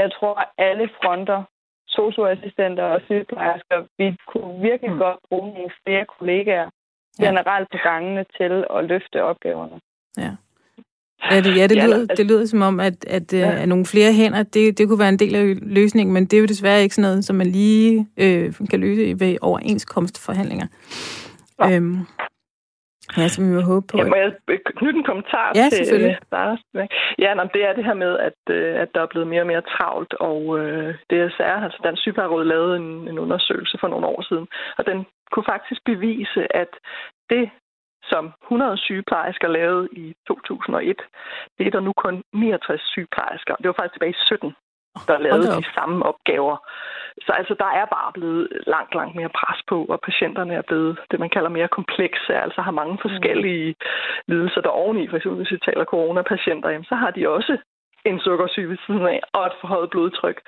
jeg tror, at alle fronter, socioassistenter og sygeplejersker, vi kunne virkelig mm. godt bruge nogle flere kollegaer ja. generelt på gangene til at løfte opgaverne. Ja. Ja, det, ja, det, lyder, altså- det lyder som om, at, at, øh, ja. at nogle flere hænder, det, det kunne være en del af løsningen, men det er jo desværre ikke sådan noget, som man lige øh, kan løse ved overenskomstforhandlinger. Ja. Øhm, Ja, som vi vil håbe på. Ja, må jeg knytte en kommentar ja, til Lars? Ja, nej, det er det her med, at, øh, at der er blevet mere og mere travlt, og øh, DSR, altså Dansk Sygeplejeråd, lavede en, en undersøgelse for nogle år siden, og den kunne faktisk bevise, at det, som 100 sygeplejersker lavede i 2001, det er der nu kun 69 sygeplejersker. Det var faktisk tilbage i 17, der lavede de samme opgaver. Så altså, der er bare blevet langt, langt mere pres på, og patienterne er blevet det, man kalder mere komplekse, altså har mange forskellige mm. lidelser der oveni. For eksempel, hvis vi taler coronapatienter, jamen, så har de også en sukkersyge ved siden af, og et forhøjet blodtryk,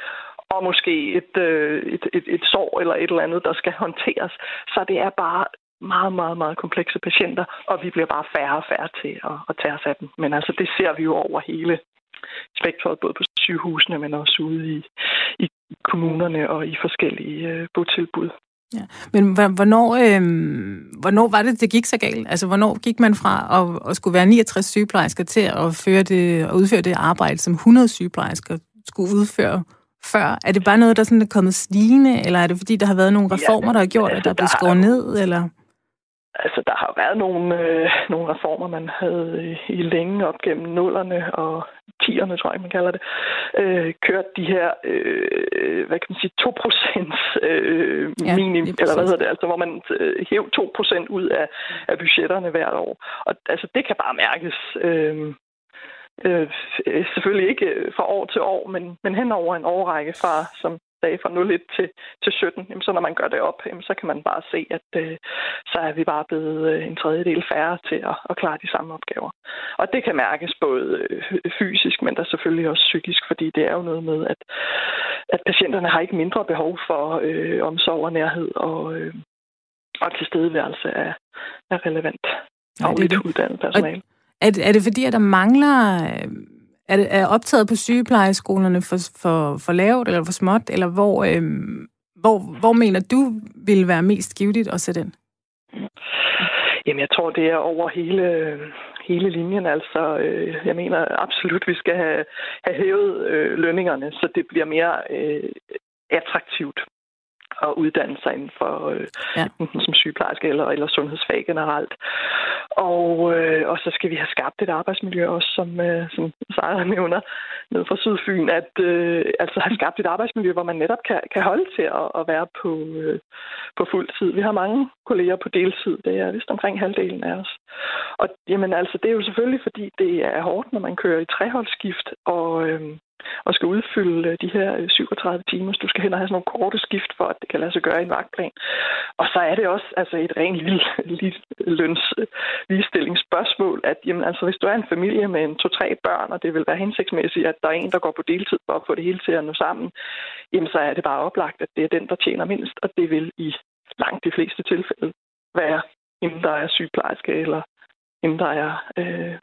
og måske et, øh, et, et, et sår eller et eller andet, der skal håndteres. Så det er bare meget, meget, meget komplekse patienter, og vi bliver bare færre og færre til at, at tage os af dem. Men altså, det ser vi jo over hele spektret, både på sygehusene, men også ude i, i kommunerne og i forskellige øh, botilbud. Ja. Men hvornår, øh, hvornår var det, det gik så galt? Altså, hvornår gik man fra at, at skulle være 69 sygeplejersker til at, føre det, at udføre det arbejde, som 100 sygeplejersker skulle udføre før? Er det bare noget, der sådan er kommet stigende, eller er det fordi, der har været nogle reformer, der har gjort, altså, at der er blevet skåret ned? Eller? Altså, der har været nogle, øh, nogle reformer, man havde i længe op gennem nullerne og tierne, tror jeg, man kalder det, øh, kørt de her, øh, hvad kan man sige, 2 procents øh, ja, minim, eller hvad hedder det, altså hvor man øh, hæv 2 procent ud af, af budgetterne hvert år. Og altså, det kan bare mærkes. Øh, øh, selvfølgelig ikke fra år til år, men, men hen over en årrække fra, som dage fra 01 til, til 17, jamen, så når man gør det op, jamen, så kan man bare se, at øh, så er vi bare blevet øh, en tredjedel færre til at, at klare de samme opgaver. Og det kan mærkes både øh, fysisk, men der selvfølgelig også psykisk, fordi det er jo noget med, at, at patienterne har ikke mindre behov for øh, omsorg og nærhed og, øh, og tilstedeværelse af, af relevant fagligt uddannet personale. Er det, er det fordi, at der mangler øh, er, det, er optaget på sygeplejeskolerne for, for, for lavt eller for småt, eller hvor, øhm, hvor, hvor mener du vil være mest givetigt at sætte ind? Jamen, jeg tror, det er over hele, hele linjen. Altså, øh, jeg mener absolut, vi skal have, have hævet øh, lønningerne, så det bliver mere øh, attraktivt at uddanne sig inden for øh, ja. som sygeplejerske eller, eller sundhedsfag generelt. Og, øh, og så skal vi have skabt et arbejdsmiljø også, som, øh, som Sejre nævner ned fra Sydfyn, at øh, altså have skabt et arbejdsmiljø, hvor man netop kan, kan holde til at, at være på, øh, på fuld tid. Vi har mange kolleger på deltid, det er vist omkring halvdelen af os. Og jamen altså, det er jo selvfølgelig, fordi det er hårdt, når man kører i treholdsskift, og, øh, og skal udfylde øh, de her 37 øh, timer. Så du skal hen og have sådan nogle korte skift for, at det kan lade sig gøre i en vagtplan. Og så er det også altså et rent lille, lille løns ligestillingsspørgsmål, at jamen, altså, hvis du er en familie med en to-tre børn, og det vil være hensigtsmæssigt, at der er en, der går på deltid for at få det hele til at nå sammen, jamen, så er det bare oplagt, at det er den, der tjener mindst, og det vil i langt de fleste tilfælde være en, der er sygeplejerske eller en, der er øh,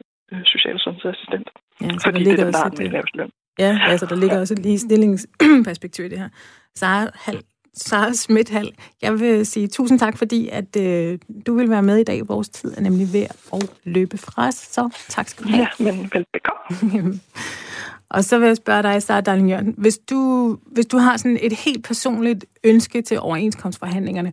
social sundhedsassistent. Ja, Fordi det er dem, der har den laveste løn. Ja, altså der ligger også et ligestillingsperspektiv i det her. Sara, Hal, Sara Schmidt Hal, jeg vil sige tusind tak, fordi at øh, du vil være med i dag. Vores tid er nemlig ved at løbe fra os, så tak skal du have. Ja, men velbekomme. Og så vil jeg spørge dig, Sara Darling Jørgen, hvis du, hvis du har sådan et helt personligt ønske til overenskomstforhandlingerne,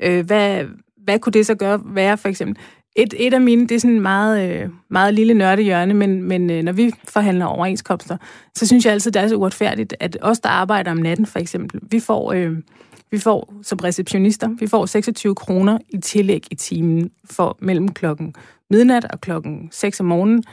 øh, hvad, hvad kunne det så gøre være for eksempel? Et, et af mine, det er sådan meget, øh, meget lille nørdehjørne, men, men øh, når vi forhandler overenskomster, så synes jeg altid, det er så uretfærdigt, at os, der arbejder om natten for eksempel, vi får, øh, vi får som receptionister, vi får 26 kroner i tillæg i timen for mellem klokken midnat og klokken 6 om morgenen,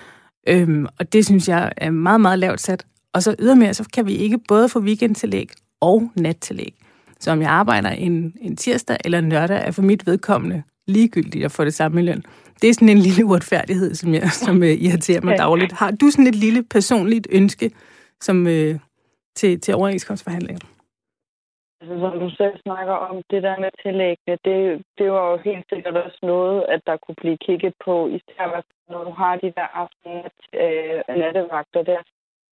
øhm, og det synes jeg er meget, meget lavt sat. Og så ydermere, så kan vi ikke både få weekendtillæg og nattillæg. Så om jeg arbejder en, en tirsdag eller en lørdag, er for mit vedkommende ligegyldigt at få det samme i løn. Det er sådan en lille uretfærdighed, som, jeg, som uh, irriterer mig dagligt. Har du sådan et lille personligt ønske som, uh, til, til overenskomstforhandlinger? Altså, som du selv snakker om, det der med tillæggene, det, det var jo helt sikkert også noget, at der kunne blive kigget på, især når du har de der aften øh, nattevagter der.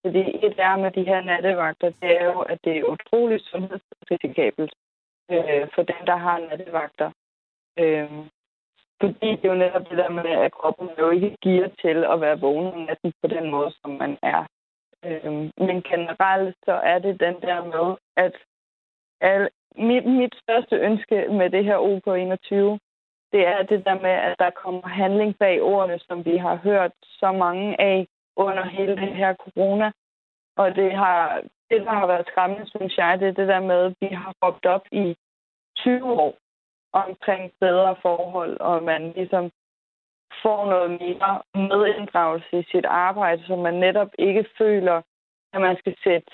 Fordi et er med de her nattevagter, det er jo, at det er utroligt sundhedsrisikabelt øh, for dem, der har nattevagter. Øh, fordi det er jo netop det der med, at kroppen jo ikke giver til at være vågen om natten på den måde, som man er. Øh, men generelt så er det den der med, at al, mit, mit største ønske med det her OK21, det er det der med, at der kommer handling bag ordene, som vi har hørt så mange af under hele det her corona. Og det, har, det der har været skræmmende, synes jeg, det er det der med, at vi har råbt op i 20 år omkring bedre forhold, og man ligesom får noget mere medinddragelse i sit arbejde, så man netop ikke føler, at man skal sætte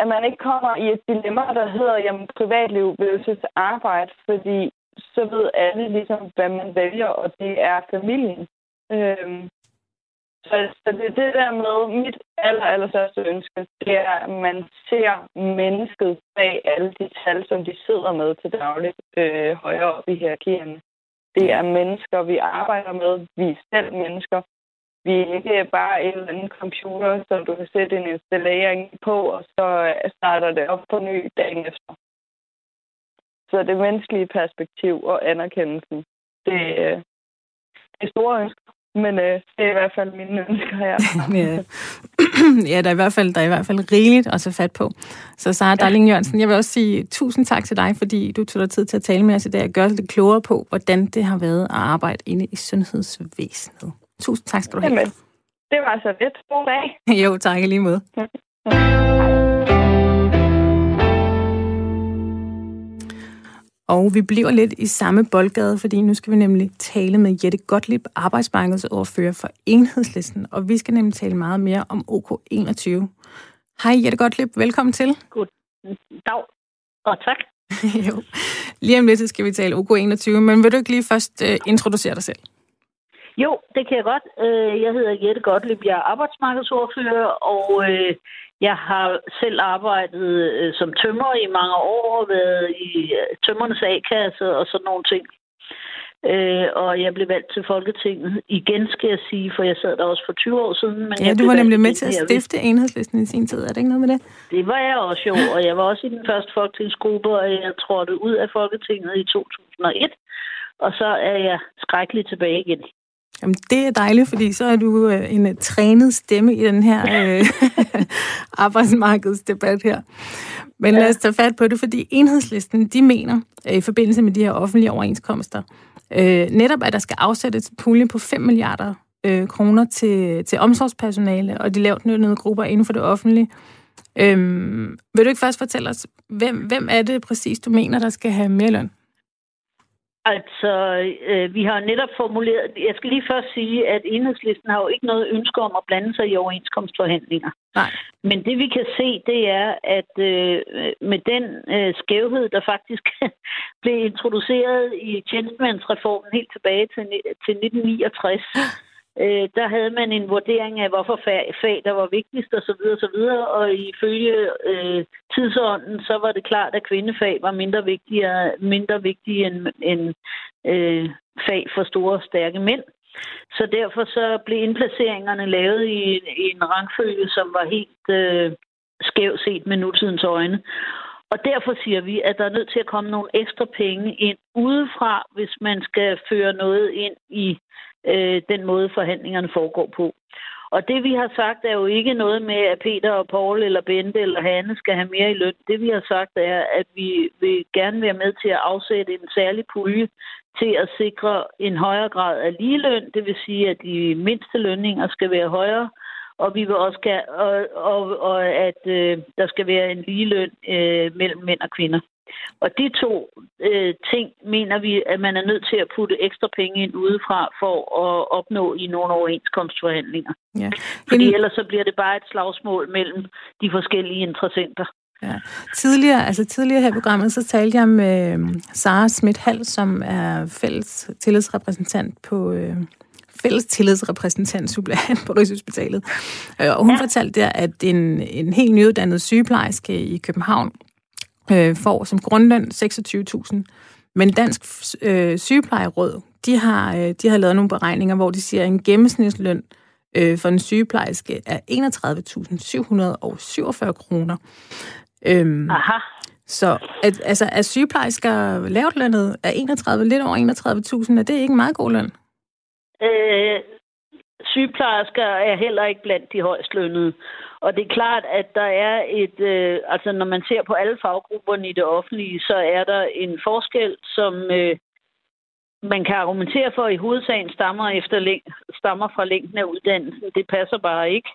at man ikke kommer i et dilemma, der hedder, jamen, privatliv versus arbejde, fordi så ved alle ligesom, hvad man vælger, og det er familien. Øhm, så, så det, det der med mit aller, aller største ønske, det er, at man ser mennesket bag alle de tal, som de sidder med til dagligt øh, højere op i hierarkierne. Det er mennesker, vi arbejder med. Vi er selv mennesker. Vi er ikke bare en eller anden computer, som du kan sætte en installering på, og så øh, starter det op på ny dagen efter. Så det menneskelige perspektiv og anerkendelsen, det, øh, det er store ønsker. Men øh, det er i hvert fald mine ønsker her. ja. ja, der er, i hvert fald, der er i hvert fald rigeligt at tage fat på. Så Sara Darling Jørgensen, jeg vil også sige tusind tak til dig, fordi du tog dig tid til at tale med os i dag og gøre os lidt klogere på, hvordan det har været at arbejde inde i sundhedsvæsenet. Tusind tak skal du have. Jamen, det var så lidt. God dag. jo, tak lige måde. Og vi bliver lidt i samme boldgade, fordi nu skal vi nemlig tale med Jette Gottlieb, arbejdsmarkedsordfører for Enhedslisten, og vi skal nemlig tale meget mere om OK21. Hej Jette Gottlieb, velkommen til. God dag, og tak. jo. Lige om lidt skal vi tale OK21, men vil du ikke lige først uh, introducere dig selv? Jo, det kan jeg godt. Øh, jeg hedder Jette Gottlieb, jeg er arbejdsmarkedsordfører, og øh, jeg har selv arbejdet øh, som tømmer i mange år, været i tømmernes A-kasse og sådan nogle ting. og jeg blev valgt til Folketinget igen, skal jeg sige, for jeg sad der også for 20 år siden. Men ja, jeg du var nemlig med til at stifte enhedslisten i sin tid, er det ikke noget med det? Det var jeg også jo, og jeg var også i den første folketingsgruppe, og jeg trådte ud af Folketinget i 2001. Og så er jeg skrækkeligt tilbage igen. Jamen, det er dejligt, fordi så er du øh, en trænet stemme i den her øh, arbejdsmarkedsdebat her. Men ja. lad os tage fat på det, fordi enhedslisten, de mener, øh, i forbindelse med de her offentlige overenskomster, øh, netop at der skal afsættes pulje på 5 milliarder øh, kroner til, til omsorgspersonale og de lavt nødnede grupper inden for det offentlige. Øhm, vil du ikke først fortælle os, hvem, hvem er det præcis, du mener, der skal have mere løn? Altså, øh, vi har netop formuleret... Jeg skal lige først sige, at enhedslisten har jo ikke noget ønske om at blande sig i overenskomstforhandlinger. Nej. Men det vi kan se, det er, at øh, med den øh, skævhed, der faktisk blev introduceret i tjenestemandsreformen helt tilbage til, til 1969, øh, der havde man en vurdering af, hvorfor fag, fag der var vigtigst osv. Og, så videre, og ifølge øh, tidsånden, så var det klart, at kvindefag var mindre vigtige, mindre vigtige end, end øh, fag for store, stærke mænd. Så derfor så blev indplaceringerne lavet i, i en rangfølge, som var helt øh, skæv set med nutidens øjne. Og derfor siger vi, at der er nødt til at komme nogle ekstra penge ind udefra, hvis man skal føre noget ind i øh, den måde, forhandlingerne foregår på. Og det vi har sagt er jo ikke noget med, at Peter og Paul eller Bente eller Hanne skal have mere i løn. Det vi har sagt er, at vi vil gerne være med til at afsætte en særlig pulje til at sikre en højere grad af ligeløn. Det vil sige, at de mindste lønninger skal være højere, og vi vil også gerne, og, og, og at øh, der skal være en ligeløn øh, mellem mænd og kvinder. Og de to øh, ting mener vi, at man er nødt til at putte ekstra penge ind udefra for at opnå i nogle overenskomstforhandlinger. Ja. Fordi ellers så bliver det bare et slagsmål mellem de forskellige interessenter. Ja. Tidligere, altså tidligere her i programmet, så talte jeg med Sara Schmidt Hall, som er fælles tillidsrepræsentant på, øh, fælles tillidsrepræsentant suppleant på Rigshospitalet. Øh, og hun ja. fortalte der, at en, en helt nyuddannet sygeplejerske i København øh, får som grundløn 26.000. Men Dansk øh, Sygeplejeråd, de har, øh, de har lavet nogle beregninger, hvor de siger, at en gennemsnitsløn øh, for en sygeplejerske er 31.747 kroner. Øhm, Aha. Så at, altså, er sygeplejersker lavt lønnet? Er 31, lidt over 31.000, er det ikke en meget god løn? Øh, sygeplejersker er heller ikke blandt de højst lønnede. Og det er klart, at der er et... Øh, altså, når man ser på alle faggrupperne i det offentlige, så er der en forskel, som øh, man kan argumentere for i hovedsagen stammer, efter læng- stammer fra længden af uddannelsen. Det passer bare ikke.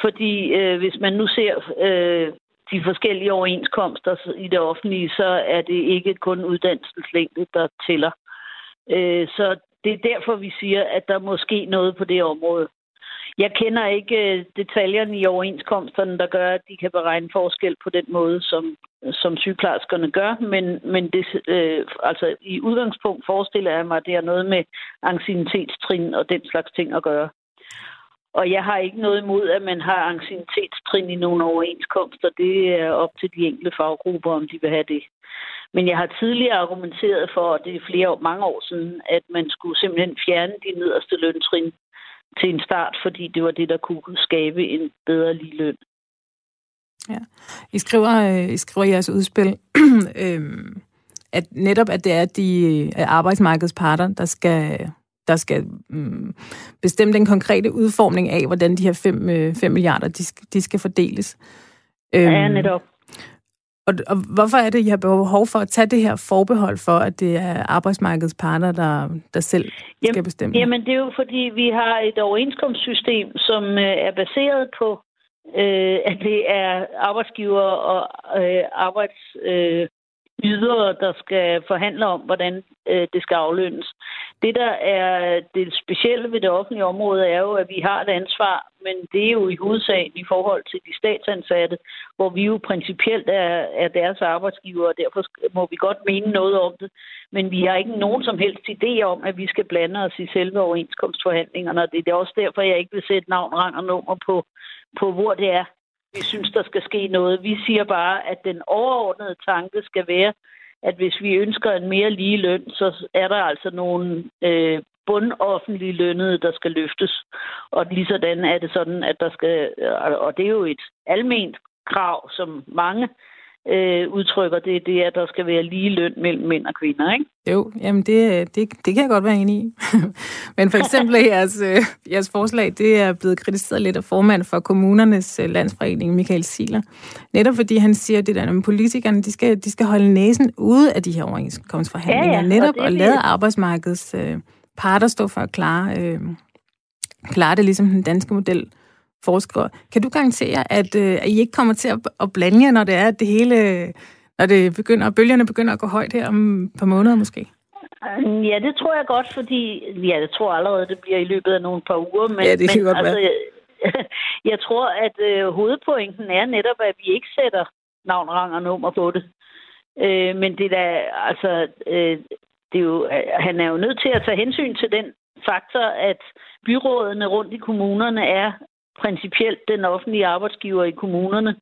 Fordi øh, hvis man nu ser øh, de forskellige overenskomster i det offentlige, så er det ikke kun uddannelseslængde, der tæller. Øh, så det er derfor, vi siger, at der må ske noget på det område. Jeg kender ikke øh, detaljerne i overenskomsterne, der gør, at de kan beregne forskel på den måde, som, som sygeplejerskerne gør, men, men det, øh, altså, i udgangspunkt forestiller jeg mig, at det har noget med anciennitetstrin og den slags ting at gøre. Og jeg har ikke noget imod, at man har anciennitetstrin i nogle overenskomster. Det er op til de enkelte faggrupper, om de vil have det. Men jeg har tidligere argumenteret for, og det er flere mange år siden, at man skulle simpelthen fjerne de nederste løntrin til en start, fordi det var det, der kunne skabe en bedre ligeløn. Ja. I skriver, øh, I skriver i jeres udspil, øhm, at netop at det er de arbejdsmarkedsparter, der skal, der skal um, bestemme den konkrete udformning af, hvordan de her 5, 5 øh, milliarder de, de skal fordeles. Ja, øhm, netop. Og, og hvorfor er det, I har behov for at tage det her forbehold for, at det er arbejdsmarkedets parter, der, der selv jamen, skal bestemme? Jamen, det er jo fordi, vi har et overenskomstsystem, som øh, er baseret på, øh, at det er arbejdsgiver og øh, arbejds... Øh, ydere, der skal forhandle om, hvordan øh, det skal aflønnes. Det, der er det specielle ved det offentlige område, er jo, at vi har et ansvar, men det er jo i hovedsagen i forhold til de statsansatte, hvor vi jo principielt er, er deres arbejdsgiver, og derfor må vi godt mene noget om det. Men vi har ikke nogen som helst idé om, at vi skal blande os i selve overenskomstforhandlingerne, og det er også derfor, jeg ikke vil sætte navn, rang og nummer på, på hvor det er, vi synes, der skal ske noget. Vi siger bare, at den overordnede tanke skal være, at hvis vi ønsker en mere lige løn, så er der altså nogle øh, bundoffentlige lønnede, der skal løftes. Og lige sådan er det sådan, at der skal, og det er jo et alment krav, som mange øh, udtrykker, det er det, at der skal være lige løn mellem mænd og kvinder, ikke? Jo, jamen det, det, det kan jeg godt være enig i. Men for eksempel jeres, øh, jeres forslag, det er blevet kritiseret lidt af formand for kommunernes øh, landsforening, Michael Siler. Netop fordi han siger det der, at politikerne de skal, de skal holde næsen ude af de her overenskomstforhandlinger. Ja, ja, netop og, og lade arbejdsmarkedets øh, parter stå for at klare, øh, klare det, ligesom den danske model forskere. Kan du garantere, at, øh, at I ikke kommer til at, at blande jer, når det er, at det hele, når det begynder, bølgerne begynder at gå højt her om et par måneder måske? Ja, det tror jeg godt, fordi ja, jeg tror allerede, det bliver i løbet af nogle par uger. Men, ja, det kan men, godt altså. Jeg, jeg tror, at øh, hovedpointen er netop, at vi ikke sætter navn, rang og nummer på det. Øh, men det der, altså, øh, det er jo, han er jo nødt til at tage hensyn til den faktor, at byrådene rundt i kommunerne er principielt den offentlige arbejdsgiver i kommunerne,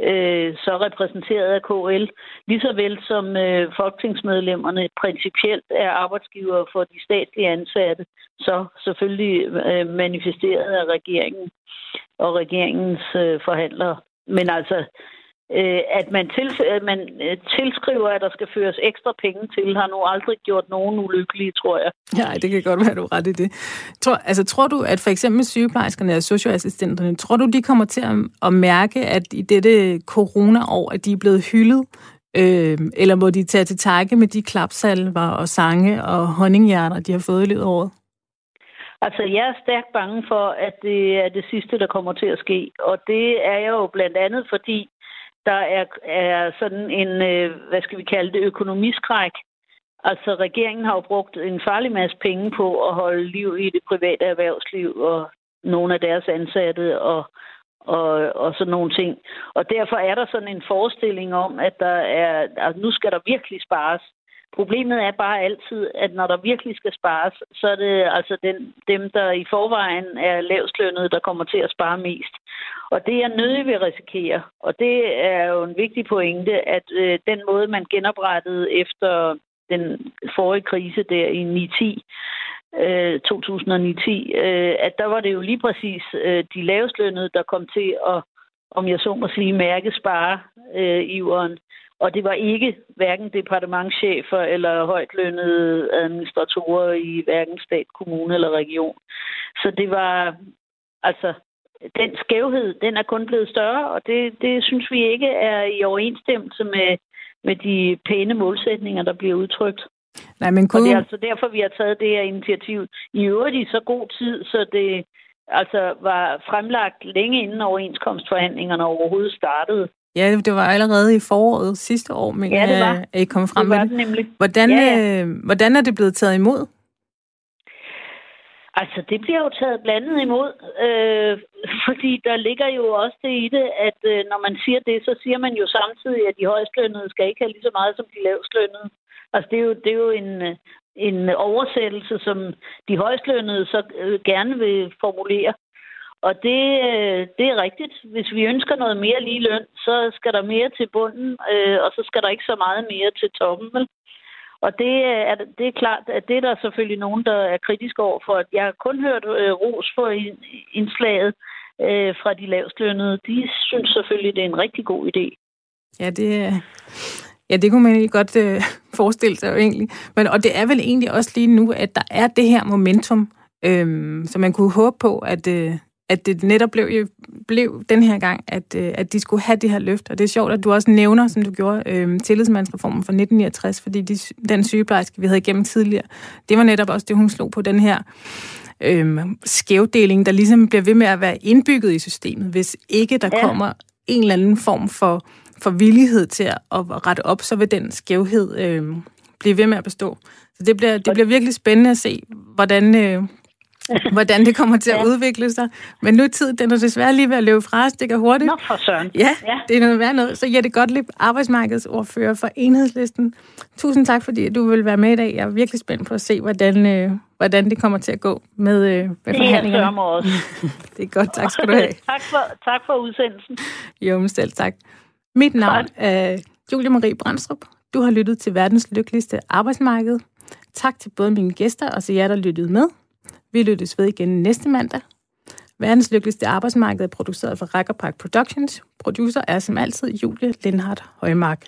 øh, så repræsenteret af KL, lige så vel som øh, folketingsmedlemmerne principielt er arbejdsgiver for de statlige ansatte, så selvfølgelig øh, manifesteret af regeringen og regeringens øh, forhandlere. Men altså, øh, at man, til, at man øh, tilskriver, at der skal føres ekstra penge til, har nu aldrig gjort nogen ulykkelige, tror jeg. Ja, det kan godt være, du ret i det. Tror, altså, tror du, at for eksempel sygeplejerskerne og socioassistenterne, tror du, de kommer til at, at mærke, at i dette corona-år, at de er blevet hyldet? Øh, eller må de tage til takke med de klapsalver og sange og honninghjerter, de har fået i løbet af året? Altså, jeg er stærkt bange for, at det er det sidste, der kommer til at ske. Og det er jeg jo blandt andet, fordi der er, er sådan en, øh, hvad skal vi kalde det, økonomiskræk. Altså, regeringen har jo brugt en farlig masse penge på at holde liv i det private erhvervsliv og nogle af deres ansatte og, og, og sådan nogle ting. Og derfor er der sådan en forestilling om, at der er, altså, nu skal der virkelig spares. Problemet er bare altid, at når der virkelig skal spares, så er det altså den, dem, der i forvejen er lavstlønnede, der kommer til at spare mest. Og det er nødig vil risikere. Og det er jo en vigtig pointe, at øh, den måde, man genoprettede efter den forrige krise der i 9 øh, 2009 øh, at der var det jo lige præcis øh, de lavestlønnede, der kom til at, om jeg så må sige, mærke spare øh, iveren. Og det var ikke hverken departementchefer eller højtlønnede administratorer i hverken stat, kommune eller region. Så det var, altså, den skævhed, den er kun blevet større, og det, det synes vi ikke er i overensstemmelse med, med de pæne målsætninger, der bliver udtrykt. Nej, men kunne... Og det er altså derfor, vi har taget det her initiativ. I øvrigt i så god tid, så det altså var fremlagt længe inden overenskomstforhandlingerne overhovedet startede. Ja, det var allerede i foråret sidste år, men ja, det var. at I kom frem det var med det. Nemlig. Hvordan, ja, ja. Øh, hvordan er det blevet taget imod? Altså, det bliver jo taget blandet imod, øh, fordi der ligger jo også det i det, at øh, når man siger det, så siger man jo samtidig, at de højstlønnede skal ikke have lige så meget som de lavstlønnede. Altså, det er jo, det er jo en, øh, en oversættelse, som de højstlønnede så øh, gerne vil formulere. Og det, øh, det er rigtigt. Hvis vi ønsker noget mere lige løn, så skal der mere til bunden, øh, og så skal der ikke så meget mere til toppen. Vel? Og det øh, er, det er klart, at det er der selvfølgelig nogen, der er kritisk over for. At jeg har kun hørt øh, ros for indslaget øh, fra de lavstlønnede. De synes selvfølgelig, det er en rigtig god idé. Ja, det, ja, det kunne man egentlig godt øh, forestille sig jo egentlig. Men, og det er vel egentlig også lige nu, at der er det her momentum, øh, så man kunne håbe på, at, øh, at det netop blev, blev den her gang, at, øh, at de skulle have det her løft. Og det er sjovt, at du også nævner, som du gjorde, øh, tillidsmandsreformen fra 1969, fordi de, den sygeplejerske, vi havde igennem tidligere, det var netop også det, hun slog på den her øh, skævdeling, der ligesom bliver ved med at være indbygget i systemet, hvis ikke der ja. kommer en eller anden form for, for villighed til at, at rette op, så vil den skævhed øh, blive ved med at bestå. Så det bliver, det bliver virkelig spændende at se, hvordan, øh, hvordan det kommer til at ja. udvikle sig. Men nu er tiden, den er desværre lige ved at løbe fra os. Det går hurtigt. Nå for søren. Ja, ja. det er noget værd noget. Så Jette Gottlieb, arbejdsmarkedsordfører for Enhedslisten. Tusind tak, fordi du vil være med i dag. Jeg er virkelig spændt på at se, hvordan, øh, hvordan det kommer til at gå med, øh, med forhandlingerne. Det er også. det er godt. Tak skal du have. tak, for, tak for udsendelsen. Jo, men selv tak. Mit navn tak. er Julie Marie Brandstrup. Du har lyttet til verdens lykkeligste arbejdsmarked. Tak til både mine gæster og til jer, der lyttede med. Vi lyttes ved igen næste mandag. Verdens lykkeligste arbejdsmarked er produceret for Park Productions. Producer er som altid Julie Lindhardt Højmark.